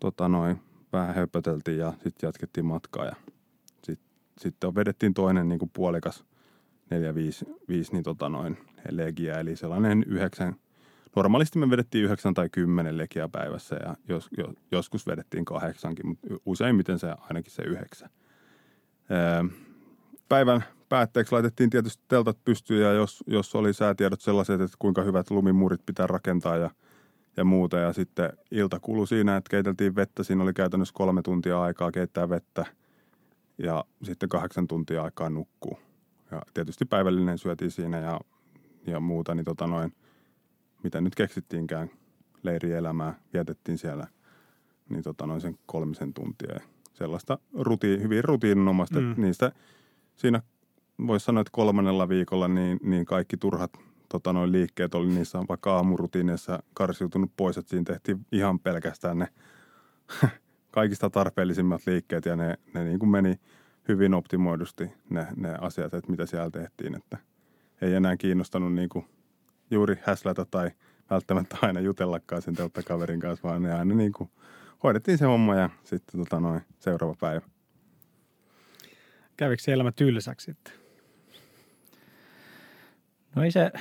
tota noin, vähän höpöteltiin ja sitten jatkettiin matkaa ja sitten vedettiin toinen niin kuin puolikas 4-5 niin tota noin legiä, eli sellainen yhdeksän, normaalisti me vedettiin yhdeksän tai kymmenen legiä päivässä ja jos, jos, joskus vedettiin kahdeksankin, mutta useimmiten se ainakin se yhdeksän. Öö, päivän päätteeksi laitettiin tietysti teltat pystyyn ja jos, jos oli säätiedot sellaiset, että kuinka hyvät lumimuurit pitää rakentaa ja, ja muuta. Ja sitten ilta kului siinä, että keiteltiin vettä. Siinä oli käytännössä kolme tuntia aikaa keittää vettä – ja sitten kahdeksan tuntia aikaa nukkuu. Ja tietysti päivällinen syötiin siinä ja, ja muuta, niin tota noin, mitä nyt keksittiinkään leirielämää, vietettiin siellä niin tota noin sen kolmisen tuntia. Ja sellaista rutiin, hyvin rutiininomaista, mm. niistä siinä voisi sanoa, että kolmannella viikolla niin, niin kaikki turhat tota noin liikkeet oli niissä vaikka aamurutiineissa karsiutunut pois, että siinä tehtiin ihan pelkästään ne kaikista tarpeellisimmat liikkeet ja ne, ne niin kuin meni hyvin optimoidusti ne, ne asiat, että mitä siellä tehtiin, että ei enää kiinnostanut niin kuin juuri häslätä tai välttämättä aina jutellakaan sen kaverin kanssa, vaan ne aina niin kuin hoidettiin se homma ja sitten tota noin, seuraava päivä. Kävikö se elämä tylsäksi sitten? No ei se,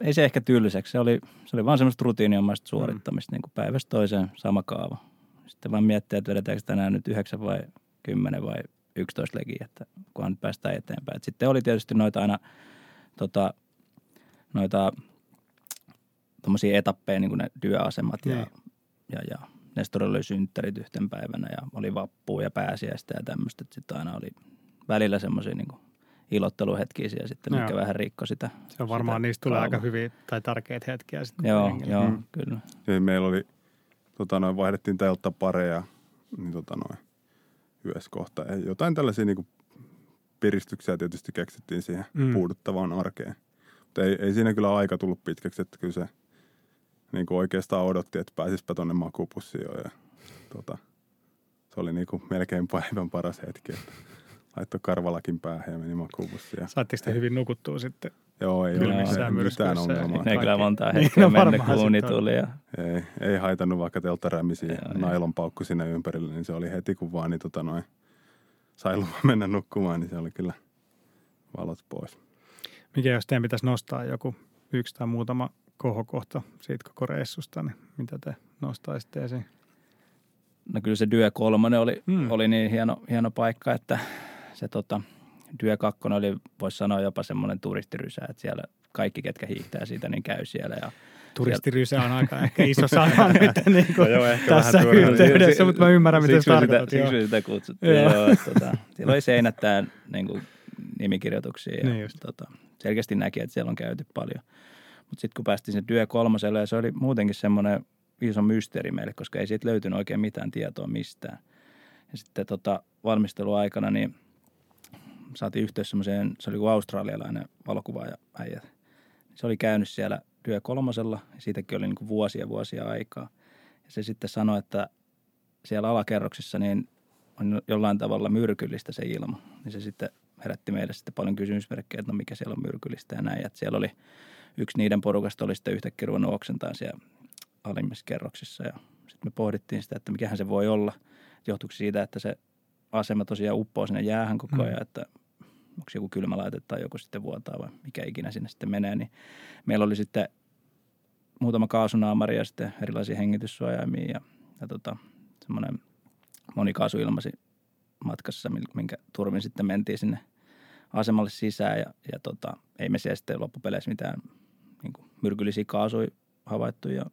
ei se ehkä tylsäksi. Se oli, se oli vaan semmoista rutiiniomaista suorittamista mm. niin kuin päivästä toiseen sama kaava. Sitten vaan miettiä, että vedetäänkö tänään nyt 9 vai 10 vai 11 legiä, että kunhan nyt päästään eteenpäin. Et sitten oli tietysti noita aina tota, noita tuommoisia etappeja, niin kuin ne työasemat ja, niin. ja, ja Nestorilla oli synttärit yhten päivänä ja oli vappua ja pääsiäistä ja tämmöistä. Sitten aina oli välillä semmoisia niin ilotteluhetkiä siellä sitten, mikä vähän rikko sitä. Se on varmaan, sitä niistä tulee aika hyviä tai tärkeitä hetkiä sitten. Joo, joo, mm. kyllä. Ja meillä oli tota noin, vaihdettiin teltta pareja, niin tota noin, yhdessä kohta. Ja jotain tällaisia niin kuin piristyksiä tietysti keksittiin siihen mm. puuduttavaan arkeen. Mutta ei, ei siinä kyllä aika tullut pitkäksi, että kyllä se niin kuin oikeastaan odotti, että pääsispä tuonne makupussiin jo. Ja, tota, se oli niin kuin melkein päivän paras hetki, että laittoi karvalakin päähän ja meni makupussiin. Saatteko te hyvin nukuttua sitten? Joo, ei ole mitään, mitään ongelmaa. Ei kyllä monta niin, hetkeä niin, mennyt, kun uni tuli. Ja... Ei, ei haitannut vaikka teltta rämisi nailon paukku sinne ympärille, niin se oli heti kun vaan niin, tota noin, sai luvan mennä nukkumaan, niin se oli kyllä valot pois. Mikä jos teidän pitäisi nostaa joku yksi tai muutama kohokohta siitä koko reissusta, niin mitä te nostaisitte esiin? No kyllä se Dyö kolmonen oli, hmm. oli niin hieno, hieno paikka, että se tota, Dyö kakkonen oli, voisi sanoa jopa semmoinen turistirysä, että siellä kaikki, ketkä hiihtää siitä, niin käy siellä. Ja Turistirysä on aika ehkä iso sana nyt niin kuin no joo, ehkä tässä yhteydessä, mutta mä ymmärrän, miten se tarkoitat. Siksi sitä kutsuttiin. joo. joo tota, siellä oli seinättään niin kuin, nimikirjoituksia ja niin tota, selkeästi näki, että siellä on käyty paljon. Mutta sitten kun päästiin sen työ kolmoselle, se oli muutenkin semmoinen iso mysteeri meille, koska ei siitä löytynyt oikein mitään tietoa mistään. Ja sitten tota, valmisteluaikana niin saatiin yhteys semmoiseen, se oli kuin australialainen valokuvaaja äijä. Se oli käynyt siellä työ kolmosella ja siitäkin oli niin kuin vuosia vuosia aikaa. Ja se sitten sanoi, että siellä alakerroksissa niin on jollain tavalla myrkyllistä se ilma. Niin se sitten herätti meille sitten paljon kysymysmerkkejä, että no mikä siellä on myrkyllistä ja näin. Että siellä oli yksi niiden porukasta oli sitten yhtäkkiä ruvennut oksentaan siellä alimmissa kerroksissa ja sitten me pohdittiin sitä, että mikähän se voi olla. Johtuuko siitä, että se asema tosiaan uppoo sinne jäähän koko mm. ajan, mm. että onko joku kylmälaite tai joku sitten vuotaa vai mikä ikinä sinne sitten menee, niin meillä oli sitten muutama kaasunaamari ja sitten erilaisia hengityssuojaimia ja, ja tota, semmoinen monikaasuilmasi matkassa, minkä turvin sitten mentiin sinne asemalle sisään ja, ja tota, ei me siellä sitten loppupeleissä mitään niin kuin myrkyllisiä kaasuja havaittu ja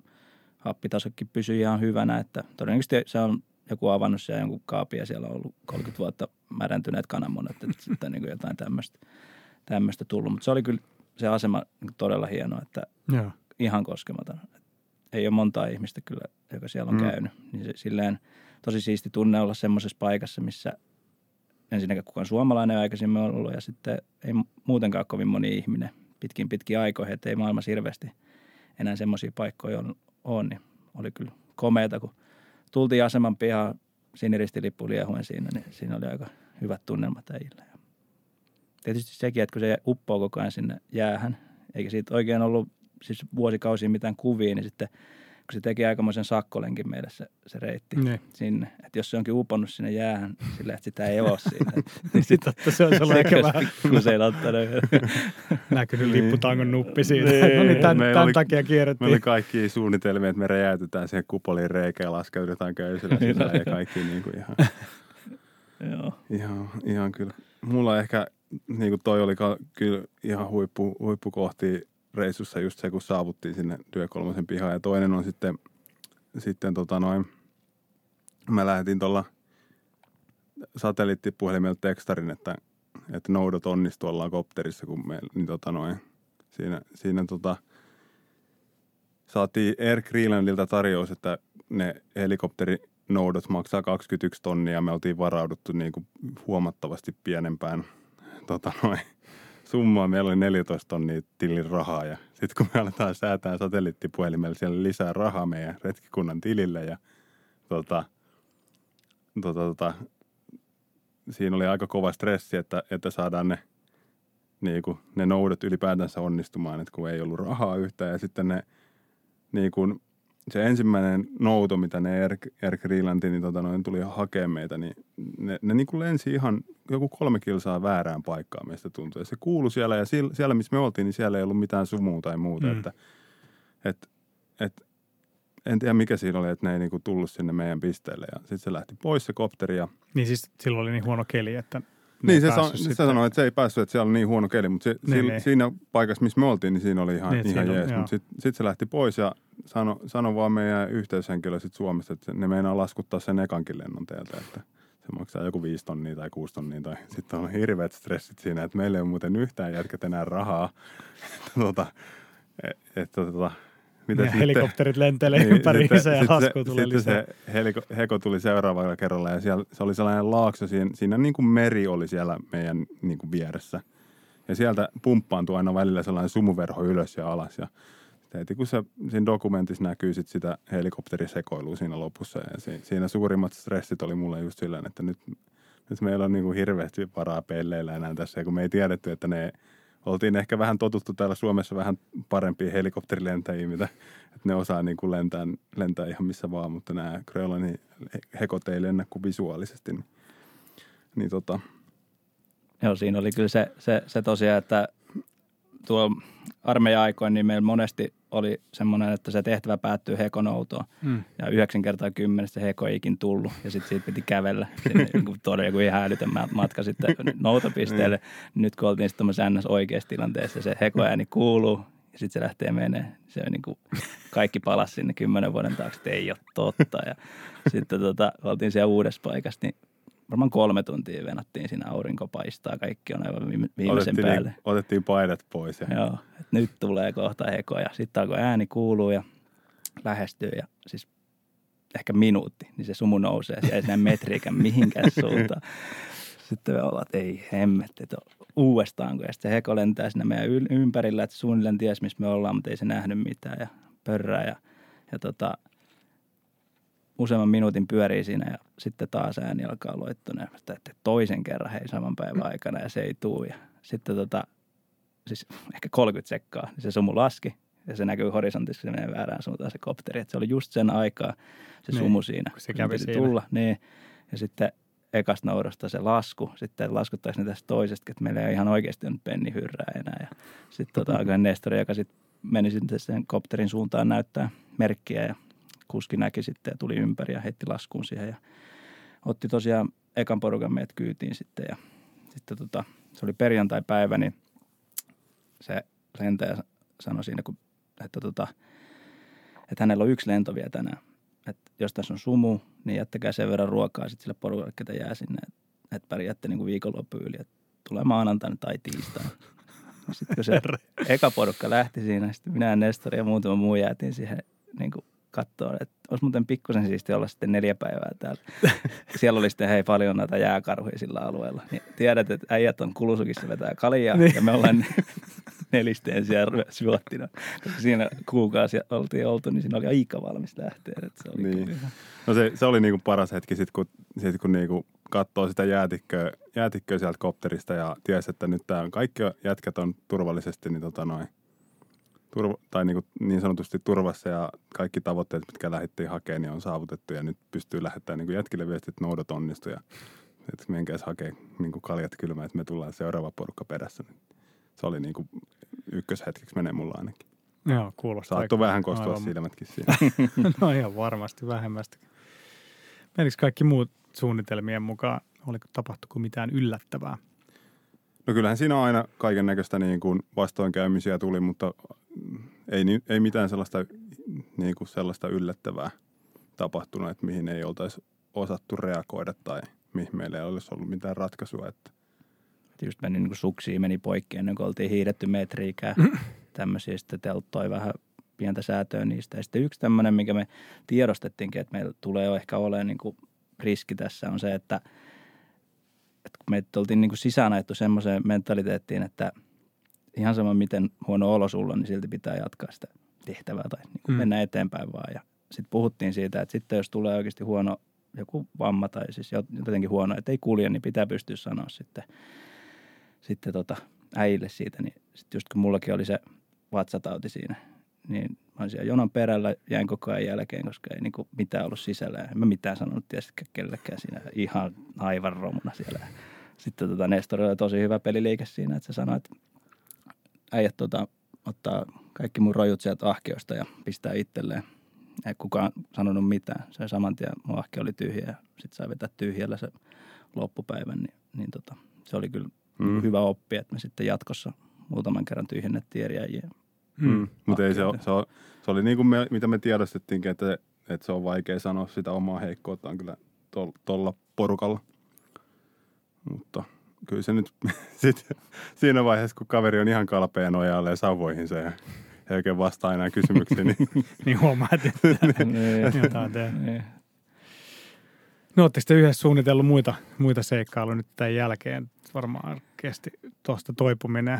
happitasokin pysyi ihan hyvänä, että todennäköisesti se on joku avannut siellä jonkun kaapia, siellä on ollut 30 vuotta märäntyneet kananmunat, että sitten niin kuin jotain tämmöistä, tämmöistä tullut. Mutta se oli kyllä se asema niin todella hieno, että Joo. ihan koskematon. Ei ole montaa ihmistä kyllä, joka siellä on mm. käynyt. Niin se, silleen tosi siisti tunne olla semmoisessa paikassa, missä ensinnäkin kukaan suomalainen aikaisemmin on ollut ja sitten ei muutenkaan kovin moni ihminen pitkin pitkin aikoihin, että ei maailmassa hirveästi enää semmoisia paikkoja on, on, niin oli kyllä komeata, kun tultiin aseman pihaan siniristilippu liehuen siinä, niin siinä oli aika hyvät tunnelmat äijillä. Tietysti sekin, että kun se uppoo koko ajan sinne jäähän, eikä siitä oikein ollut siis vuosikausia mitään kuvia, niin sitten – kun se teki aikamoisen sakkolenkin meille se, se reitti ne. sinne. Että jos se onkin uponnut sinne jäähän sillä, että sitä ei ole siinä. niin sitten se on sellainen ehkä vähän. Kun se ei ottanut. Näkynyt lipputangon nuppi siitä. Niin. no niin, tämän, tämän oli, takia kierrettiin. Meillä oli kaikki suunnitelmia, että me räjäytetään siihen kupoliin reikään ja laskeudutaan köysillä sisään ja kaikki niin kuin ihan, Joo. ihan, ihan kyllä. Mulla ehkä, niin kuin toi oli kyllä ihan huippu, huippukohti reissussa just se, kun saavuttiin sinne työkolmosen pihaan. Ja toinen on sitten, sitten tota noin, mä lähetin tuolla satelliittipuhelimella tekstarin, että, että noudot onnistu ollaan kopterissa, kun me, niin tota noin, siinä, siinä tota, saatiin Air Greenlandilta tarjous, että ne helikopterinoudot maksaa 21 tonnia. Me oltiin varauduttu niin kuin huomattavasti pienempään tota noin, summaa. Meillä oli 14 tonnia tilin rahaa ja sitten kun me aletaan säätää satelliittipuhelimella siellä lisää rahaa meidän retkikunnan tilille ja tota, tota, tota, siinä oli aika kova stressi, että, että saadaan ne, niin kuin, ne noudat ylipäätänsä onnistumaan, että kun ei ollut rahaa yhtään ja sitten ne niin kuin, se ensimmäinen nouto, mitä ne Air Greenlandin niin tota noin, tuli hakemaan meitä, niin ne, ne niin kuin lensi ihan joku kolme kilsaa väärään paikkaan meistä tuntui. Ja se kuului siellä ja siellä, siellä, missä me oltiin, niin siellä ei ollut mitään sumua tai muuta. Mm. Että, et, et, en tiedä mikä siinä oli, että ne ei niin kuin tullut sinne meidän pisteelle. Ja sitten se lähti pois se kopteri. Ja... Niin siis silloin oli niin huono keli, että niin, se, san, se sanoi, että se ei päässyt, että siellä oli niin huono keli, mutta se, niin, si, niin. siinä paikassa, missä me oltiin, niin siinä oli ihan, niin, ihan jees. Mutta sitten sit se lähti pois ja sanoi sano vaan meidän yhteyshenkilö sit Suomesta, että ne meinaa laskuttaa sen ekankin lennon teiltä, että se maksaa joku viisi tonnia tai kuusi tonnia. Tai sitten on hirveät stressit siinä, että meillä ei ole muuten yhtään jätkät enää rahaa. tota, että, että, tota, mitä ja sitten, helikopterit lentelee niin, ympäriinsä ja lasku tulee sitten lisää. se heliko, heko tuli seuraavalla kerralla ja siellä, se oli sellainen laakso, siinä, siinä niin kuin meri oli siellä meidän niin kuin vieressä. Ja sieltä pumppaantui aina välillä sellainen sumuverho ylös ja alas ja heti kun se siinä dokumentissa näkyy sit sitä helikopterisekoilua siinä lopussa ja si, siinä suurimmat stressit oli mulle just silleen, että nyt, nyt meillä on niin kuin hirveästi varaa pelleillä enää tässä ja kun me ei tiedetty, että ne oltiin ehkä vähän totuttu täällä Suomessa vähän parempia helikopterilentäjiä, mitä, että ne osaa niin kuin lentää, lentää ihan missä vaan, mutta nämä Grönlannin hekot ei lennä kuin visuaalisesti. Niin, niin tota. Joo, siinä oli kyllä se, se, se tosiaan, että tuo armeija-aikoin, niin meillä monesti oli semmoinen, että se tehtävä päättyy hekonoutoon. Mm. Ja yhdeksän kertaa kymmenestä heko ei ikin tullut. Ja sitten siitä piti kävellä sinne todella joku ihan hälytön matka sitten noutopisteelle. mm. Nyt kun oltiin sitten ns. oikeassa tilanteessa, se ääni kuuluu ja sitten se lähtee menee. Se on niin kuin kaikki palas sinne kymmenen vuoden taakse, että ei ole totta. Ja sitten tota, oltiin siellä uudessa paikassa, niin varmaan kolme tuntia venattiin siinä aurinko paistaa, kaikki on aivan viimeisen otettiin päälle. Niin, otettiin paidat pois. Ja. Joo, että nyt tulee kohta heko ja sitten alkoi ääni kuuluu ja lähestyy ja siis ehkä minuutti, niin se sumu nousee. Se ei sinne metriikään mihinkään suuntaan. Sitten me ollaan, että ei hemmetti, että uudestaanko. Ja sitten heko lentää sinne meidän ympärillä, että suunnilleen ties, missä me ollaan, mutta ei se nähnyt mitään ja pörrää. Ja, ja tota, useamman minuutin pyörii siinä ja sitten taas ääni alkaa loittuneen, että toisen kerran hei saman päivän aikana ja se ei tuu. Ja sitten tota, siis ehkä 30 sekkaa, niin se sumu laski ja se näkyy horisontissa, se menee väärään suuntaan se kopteri. Että se oli just sen aikaa se niin, sumu siinä. Se kävi siinä. Tulla, niin. Ja sitten ekasta noudosta se lasku, sitten laskuttaisi ne tästä toisesta, että meillä ei ihan oikeasti nyt penni hyrrää enää. Ja sitten tota, mm-hmm. Nestori, joka sitten meni sitten sen kopterin suuntaan näyttää merkkiä ja kuski näki sitten ja tuli ympäri ja heitti laskuun siihen ja otti tosiaan ekan porukan meidät kyytiin sitten ja sitten tota, se oli perjantai-päivä, niin se lentäjä sanoi siinä, kun, että, tota, että hänellä on yksi lento vielä tänään. Että jos tässä on sumu, niin jättäkää sen verran ruokaa sitten sille porukalle, ketä jää sinne, että, että pärjäätte niin viikonloppu yli, että tulee maanantaina tai tiistaina. Sitten kun se eka porukka lähti siinä, sitten minä ja Nestori ja muutama muu jäätiin siihen niin kuin katsoa, että olisi muuten pikkusen siisti olla sitten neljä päivää täällä. Siellä oli sitten hei paljon näitä jääkarhuja sillä alueella. Niin tiedät, että äijät on kulusukissa vetää kaljaa niin. ja me ollaan nelisteen siellä syottina. Koska siinä kuukausi oltiin oltu, niin siinä oli aika valmis lähteä. Että se oli niin. No se, se oli niinku paras hetki sitten, kun, sit, kun niinku katsoo sitä jäätikköä, jäätikköä sieltä kopterista ja tiesi, että nyt tämä on kaikki jätkät on turvallisesti, niin tota noin, turva, tai niin, kuin niin sanotusti turvassa ja kaikki tavoitteet, mitkä lähdettiin hakemaan, niin on saavutettu ja nyt pystyy lähettämään niin kuin jätkille viestit, että noudot onnistu ja että menkääs hakee niin kuin kaljat kylmä, että me tullaan seuraava porukka perässä. Se oli niin kuin ykköshetkeksi menee mulla ainakin. Joo, kuulostaa. Saattu vähän kostua aivan. silmätkin siinä. no ihan varmasti vähemmästi. Menikö kaikki muut suunnitelmien mukaan? Oliko tapahtuko mitään yllättävää? No kyllähän siinä on aina kaiken näköistä niin kuin vastoinkäymisiä tuli, mutta ei, ei mitään sellaista, niin kuin sellaista yllättävää tapahtunut, että mihin ei oltaisi osattu reagoida tai mihin meillä ei olisi ollut mitään ratkaisua. Että. Just meni niin suksiin, meni poikki ennen kuin oltiin hiidetty metriikää. Tämmöisiä sitten telttoi vähän pientä säätöä niistä. Ja sitten yksi tämmöinen, mikä me tiedostettiinkin, että meillä tulee ehkä olemaan niin kuin riski tässä on se, että, että kun me oltiin niin kuin sisään ajettu semmoiseen mentaliteettiin, että – ihan sama miten huono olo sulla niin silti pitää jatkaa sitä tehtävää tai niin kuin mm. mennä eteenpäin vaan. Ja sitten puhuttiin siitä, että sitten jos tulee oikeasti huono joku vamma tai siis jotenkin huono, että ei kulje, niin pitää pystyä sanoa sitten, sitten tota äijille siitä. Niin sitten just kun mullakin oli se vatsatauti siinä, niin mä olin siellä jonon perällä, jäin koko ajan jälkeen, koska ei niinku mitään ollut sisällä. En mä mitään sanonut tietysti kellekään siinä ihan aivan romuna siellä. Sitten tota Nestori oli tosi hyvä peliliike siinä, että se sanoi, että äijät tota, ottaa kaikki mun rojut sieltä ahkeosta ja pistää itselleen. Ei kukaan sanonut mitään. Se saman tien mun ahke oli tyhjä ja sitten sai vetää tyhjällä se loppupäivän. Niin, niin tota, se oli kyllä mm. hyvä oppi, että me sitten jatkossa muutaman kerran tyhjennettiin eri äijien. Mm. mm. Mutta ei se, se, se oli niin kuin me, mitä me tiedostettiinkin, että, että se on vaikea sanoa sitä omaa heikkouttaan kyllä tuolla porukalla. Mutta – kyllä se nyt sit, siinä vaiheessa, kun kaveri on ihan kalpeen nojalle ja sauvoihin se ei oikein vastaa enää kysymyksiin. Niin, niin huomaat, että niin. jotain tehdä. Niin. No ootte sitten yhdessä suunnitellut muita, muita seikkailuja nyt tämän jälkeen. Varmaan kesti tuosta toipuminen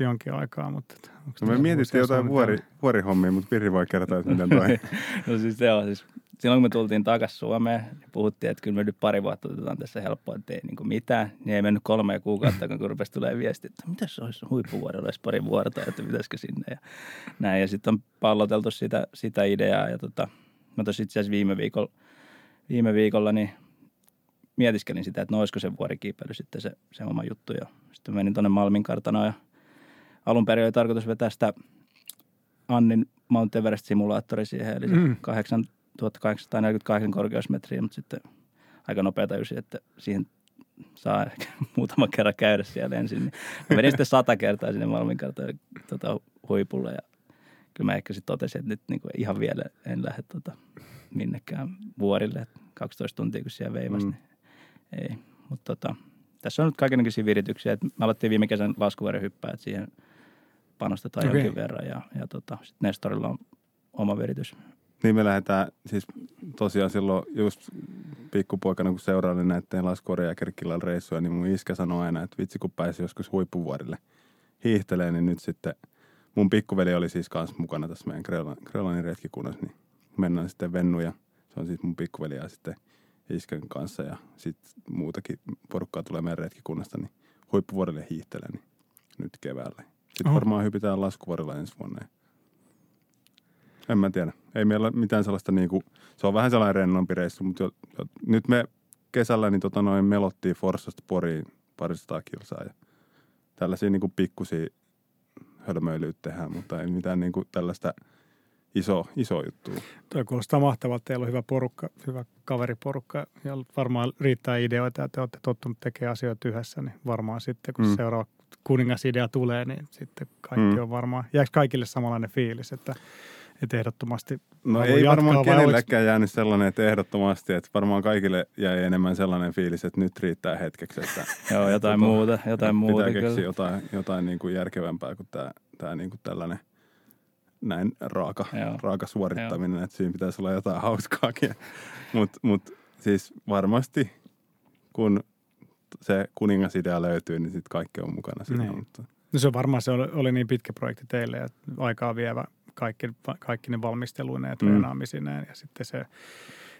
jonkin aikaa, mutta... No me mietittiin jotain vuori, vuorihommia, mutta Pirri voi kertoa, että miten toi. no siis se on siis silloin kun me tultiin takaisin Suomeen, niin puhuttiin, että kyllä me nyt pari vuotta otetaan tässä helppoa, että ei niin mitään. Niin ei mennyt kolme kuukautta, kun rupesi tulee viesti, että mitä se olisi huippuvuodella olisi pari vuorota, että pitäisikö sinne ja näin. Ja sitten on palloteltu sitä, sitä ideaa ja tota, mä tuossa itse asiassa viime viikolla, viime viikolla niin mietiskelin sitä, että no olisiko se vuorikiipeily sitten se, se oma juttu. Ja sitten menin tuonne Malmin kartanoon ja alun perin oli tarkoitus vetää sitä Annin Mount Everest-simulaattori siihen, eli se mm. 8 1848 korkeusmetriä, mutta sitten aika nopea tajusin, että siihen saa ehkä muutama kerran käydä siellä ensin. Niin menin sitten sata kertaa sinne Malmin tota, huipulle ja kyllä mä ehkä sitten totesin, että nyt niin kuin ihan vielä en lähde tota, minnekään vuorille. 12 tuntia kun siellä veivasi, mm. niin ei. Mutta tota, tässä on nyt kaikenlaisia virityksiä. Et mä aloittiin viime kesän laskuvuoren että siihen panostetaan okay. jonkin verran ja, ja tota, sitten Nestorilla on oma viritys niin me lähdetään siis tosiaan silloin just pikkupoikana, kun seurailin näiden laskuoria ja Kerkkilän reissuja, niin mun iskä sanoi aina, että vitsi kun pääsi joskus huippuvuorille hiihtelee, niin nyt sitten mun pikkuveli oli siis kanssa mukana tässä meidän Grönlannin retkikunnassa, niin mennään sitten Vennu ja se on siis mun pikkuveli ja sitten iskän kanssa ja sitten muutakin porukkaa tulee meidän retkikunnasta, niin huippuvuorille hiihtelee, niin nyt keväällä. Sitten Oho. varmaan hypitään laskuvuorilla ensi vuonna. En mä tiedä. Ei meillä mitään sellaista niin kuin, se on vähän sellainen rennompi reissu, mutta jo, jo, nyt me kesällä niin tota noin melottiin Forssasta Poriin parisataa kilsaa ja tällaisia niin kuin pikkusia hölmöilyitä tehdään, mutta ei mitään niin kuin tällaista iso, iso juttu. Tuo kuulostaa mahtavalta. Teillä on hyvä porukka, hyvä kaveriporukka ja varmaan riittää ideoita ja te olette tottunut tekemään asioita yhdessä, niin varmaan sitten kun mm. seuraava kuningasidea tulee, niin sitten kaikki mm. on varmaan, jääkö kaikille samanlainen fiilis, että että ehdottomasti No ei varmaan kenellekään olis... jäänyt sellainen, että ehdottomasti, että varmaan kaikille jäi enemmän sellainen fiilis, että nyt riittää hetkeksi. Että Joo, jotain tota, muuta, jotain muuta. Pitää keksiä jotain, jotain niin kuin järkevämpää kuin tämä, tämä niin kuin tällainen näin raaka, raaka suorittaminen, Joo. että siinä pitäisi olla jotain hauskaakin. Mutta mut, siis varmasti, kun se kuningasidea löytyy, niin sitten kaikki on mukana siinä. Niin. Mutta... No se on varmaan, se oli, oli niin pitkä projekti teille, että aikaa vievä kaikki, kaikki ne valmisteluineen ja mm. treenaamisineen ja sitten se,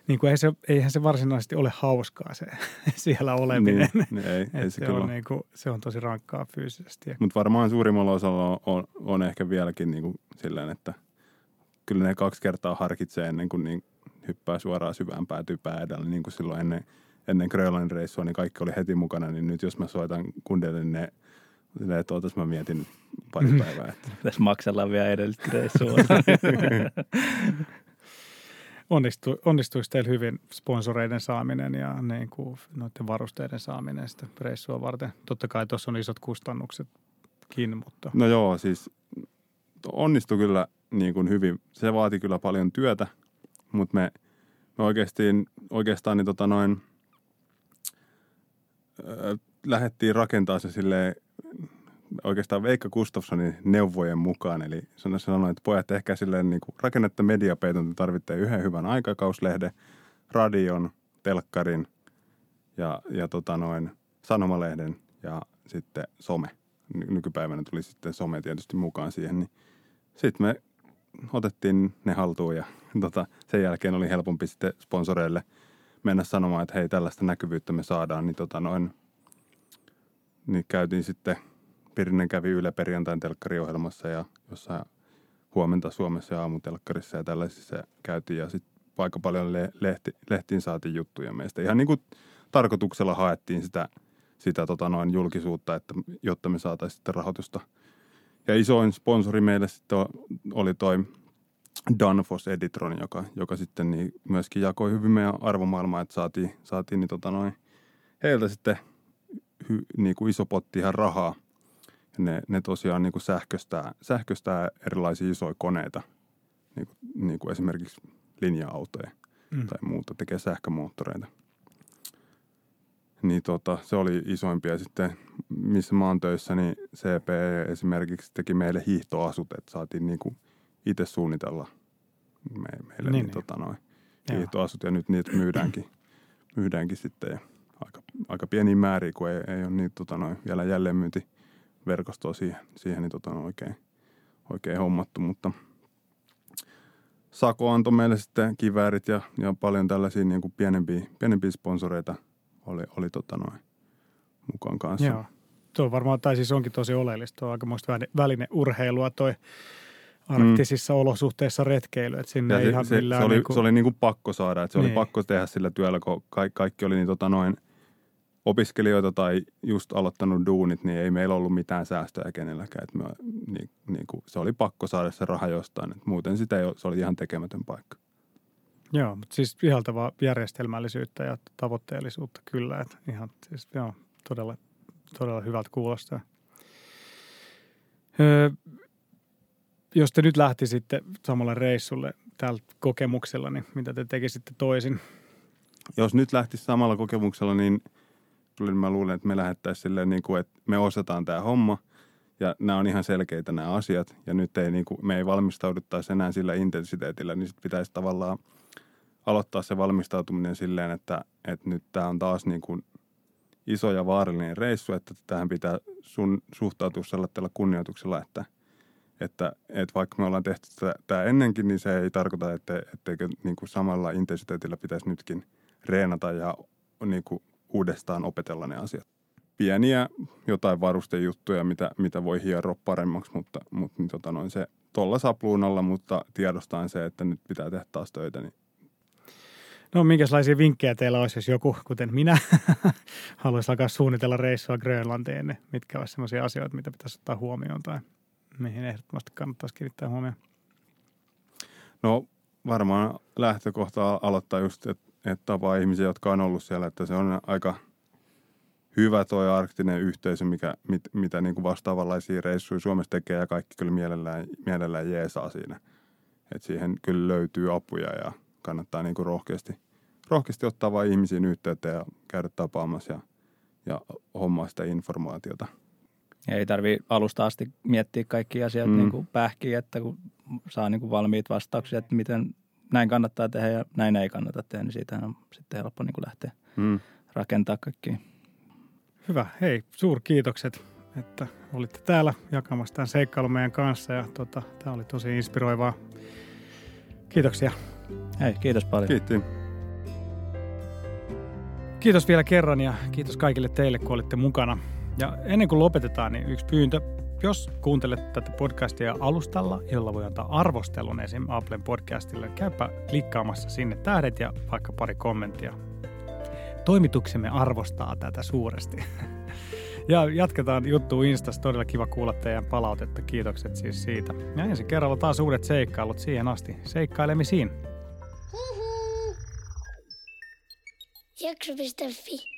niin kuin ei se, eihän se varsinaisesti ole hauskaa se siellä oleminen. Niin, niin ei, ei se, se, on niin kuin, se on tosi rankkaa fyysisesti. Mutta varmaan suurimmalla osalla on, on, on ehkä vieläkin niin kuin silleen, että kyllä ne kaksi kertaa harkitsee ennen kuin niin hyppää suoraan syvään päätyy edellä, niin kuin silloin ennen, ennen Grönlannin reissua, niin kaikki oli heti mukana, niin nyt jos mä soitan kundeille, niin ne Silleen, että ootas mä mietin pari mm. päivää. Että. Tässä maksellaan vielä edellistä reissua. Onnistu, onnistuisi teillä hyvin sponsoreiden saaminen ja niin kuin noiden varusteiden saaminen sitä reissua varten? Totta kai tuossa on isot kustannuksetkin, mutta... No joo, siis onnistui kyllä niin kuin hyvin. Se vaati kyllä paljon työtä, mutta me, me oikeasti, oikeastaan niin tota noin, äh, lähdettiin rakentaa se silleen oikeastaan Veikka Gustafssonin neuvojen mukaan. Eli sanoin, että pojat ehkä silleen niin rakennetta mediapeiton, tarvitte yhden hyvän aikakauslehden, radion, telkkarin ja, ja tota noin, sanomalehden ja sitten some. Nykypäivänä tuli sitten some tietysti mukaan siihen, niin sitten me otettiin ne haltuun ja tota, sen jälkeen oli helpompi sitten sponsoreille mennä sanomaan, että hei tällaista näkyvyyttä me saadaan, niin tota noin, niin käytiin sitten, Pirinen kävi Yle perjantain telkkariohjelmassa ja jossain huomenta Suomessa ja aamutelkkarissa ja tällaisissa käytiin ja sitten aika paljon le- lehti, lehtiin saatiin juttuja meistä. Ihan niin kuin tarkoituksella haettiin sitä, sitä tota noin julkisuutta, että, jotta me saataisiin sitten rahoitusta. Ja isoin sponsori meille sitten oli toi Danfoss Editron, joka, joka sitten niin myöskin jakoi hyvin meidän arvomaailmaa, että saatiin, saatiin niin tota noin, heiltä sitten hy, niin kuin iso potti ihan rahaa. Ne, ne tosiaan niin kuin sähköstää, sähköstää erilaisia isoja koneita, niin kuin, niin kuin esimerkiksi linja-autoja mm. tai muuta, tekee sähkömoottoreita. Niin tota, se oli isoimpia. Sitten missä mä oon töissä, niin CP esimerkiksi teki meille hiihtoasut, että saatiin niin kuin itse suunnitella me, meille niin, niin, niin. Tota noin, hiihtoasut ja nyt niitä myydäänkin, myydäänkin sitten. Ja aika, aika pieni määriä, kun ei, ei ole niin tota noin, vielä jälleenmyyntiverkostoa siihen, siihen niin tota noin, oikein, oikein hommattu, mutta Sako antoi meille sitten kiväärit ja, ja paljon tällaisia niin kuin pienempiä, pienempiä sponsoreita oli, oli tota noin, mukaan kanssa. Joo. Tuo varmaan, tai siis onkin tosi oleellista, tuo on aikamoista välineurheilua toi arktisissa mm. olosuhteissa retkeily, että sinne ja ei se, ihan se. Se oli, niin kuin... se oli niin kuin pakko saada, että se niin. oli pakko tehdä sillä työllä, kun kaikki, kaikki oli niin tota noin opiskelijoita tai just aloittanut duunit, niin ei meillä ollut mitään säästöjä kenelläkään. Että me, niin, niin kuin, se oli pakko saada se raha jostain, että muuten sitä ei, se oli ihan tekemätön paikka. Joo, mutta siis ihaltavaa järjestelmällisyyttä ja tavoitteellisuutta kyllä, että ihan siis joo, todella, todella hyvältä kuulostaa. Öö, jos te nyt lähtisitte samalle reissulle tällä kokemuksella, niin mitä te tekisitte toisin? Jos nyt lähtisi samalla kokemuksella, niin mä luulen, että me lähettäisiin silleen, niin kuin, että me osataan tämä homma ja nämä on ihan selkeitä nämä asiat ja nyt ei, niin kuin, me ei valmistauduttaisi enää sillä intensiteetillä, niin sitten pitäisi tavallaan aloittaa se valmistautuminen silleen, että, että nyt tämä on taas niin kuin iso ja vaarallinen reissu, että tähän pitää sun suhtautua sellaisella kunnioituksella, että – että, että vaikka me ollaan tehty tämä ennenkin, niin se ei tarkoita, että, etteikö niin kuin samalla intensiteetillä pitäisi nytkin reenata ja niin kuin uudestaan opetella ne asiat. Pieniä jotain varustejuttuja, mitä, mitä voi hieroa paremmaksi, mutta, mutta niin tota noin se tuolla sapluunalla, mutta tiedostaan se, että nyt pitää tehdä taas töitä. Niin. No minkälaisia vinkkejä teillä olisi, jos joku, kuten minä, haluaisi alkaa suunnitella reissua Grönlantiin, niin mitkä olisivat sellaisia asioita, mitä pitäisi ottaa huomioon tai mihin ehdottomasti kannattaisi kiinnittää huomioon? No varmaan lähtökohta aloittaa just, että et tapaa ihmisiä, jotka on ollut siellä, että se on aika hyvä tuo arktinen yhteisö, mikä, mit, mitä niin kuin vastaavanlaisia reissuja Suomessa tekee ja kaikki kyllä mielellään, mielellään jeesaa siinä. Et siihen kyllä löytyy apuja ja kannattaa niin kuin rohkeasti, rohkeasti ottaa vain ihmisiin yhteyttä ja käydä tapaamassa ja, ja hommaa sitä informaatiota. Ei tarvi alusta asti miettiä kaikki asiat mm. niin kuin pähkiä, että kun saa niin kuin valmiit vastauksia, että miten näin kannattaa tehdä ja näin ei kannata tehdä, niin siitä on sitten helppo niin kuin lähteä mm. rakentaa kaikki. Hyvä. Hei, suurkiitokset, että olitte täällä jakamassa tämän seikkailun meidän kanssa ja tota, tämä oli tosi inspiroivaa. Kiitoksia. Hei, kiitos paljon. Kiitti. Kiitos vielä kerran ja kiitos kaikille teille, kun olitte mukana. Ja ennen kuin lopetetaan, niin yksi pyyntö. Jos kuuntelet tätä podcastia alustalla, jolla voi antaa arvostelun esim. Applen podcastille, käypä klikkaamassa sinne tähdet ja vaikka pari kommenttia. Toimituksemme arvostaa tätä suuresti. Ja jatketaan juttu Instassa. Todella kiva kuulla teidän palautetta. Kiitokset siis siitä. Ja ensi kerralla taas uudet seikkailut siihen asti. Seikkailemisiin. Jakso.fi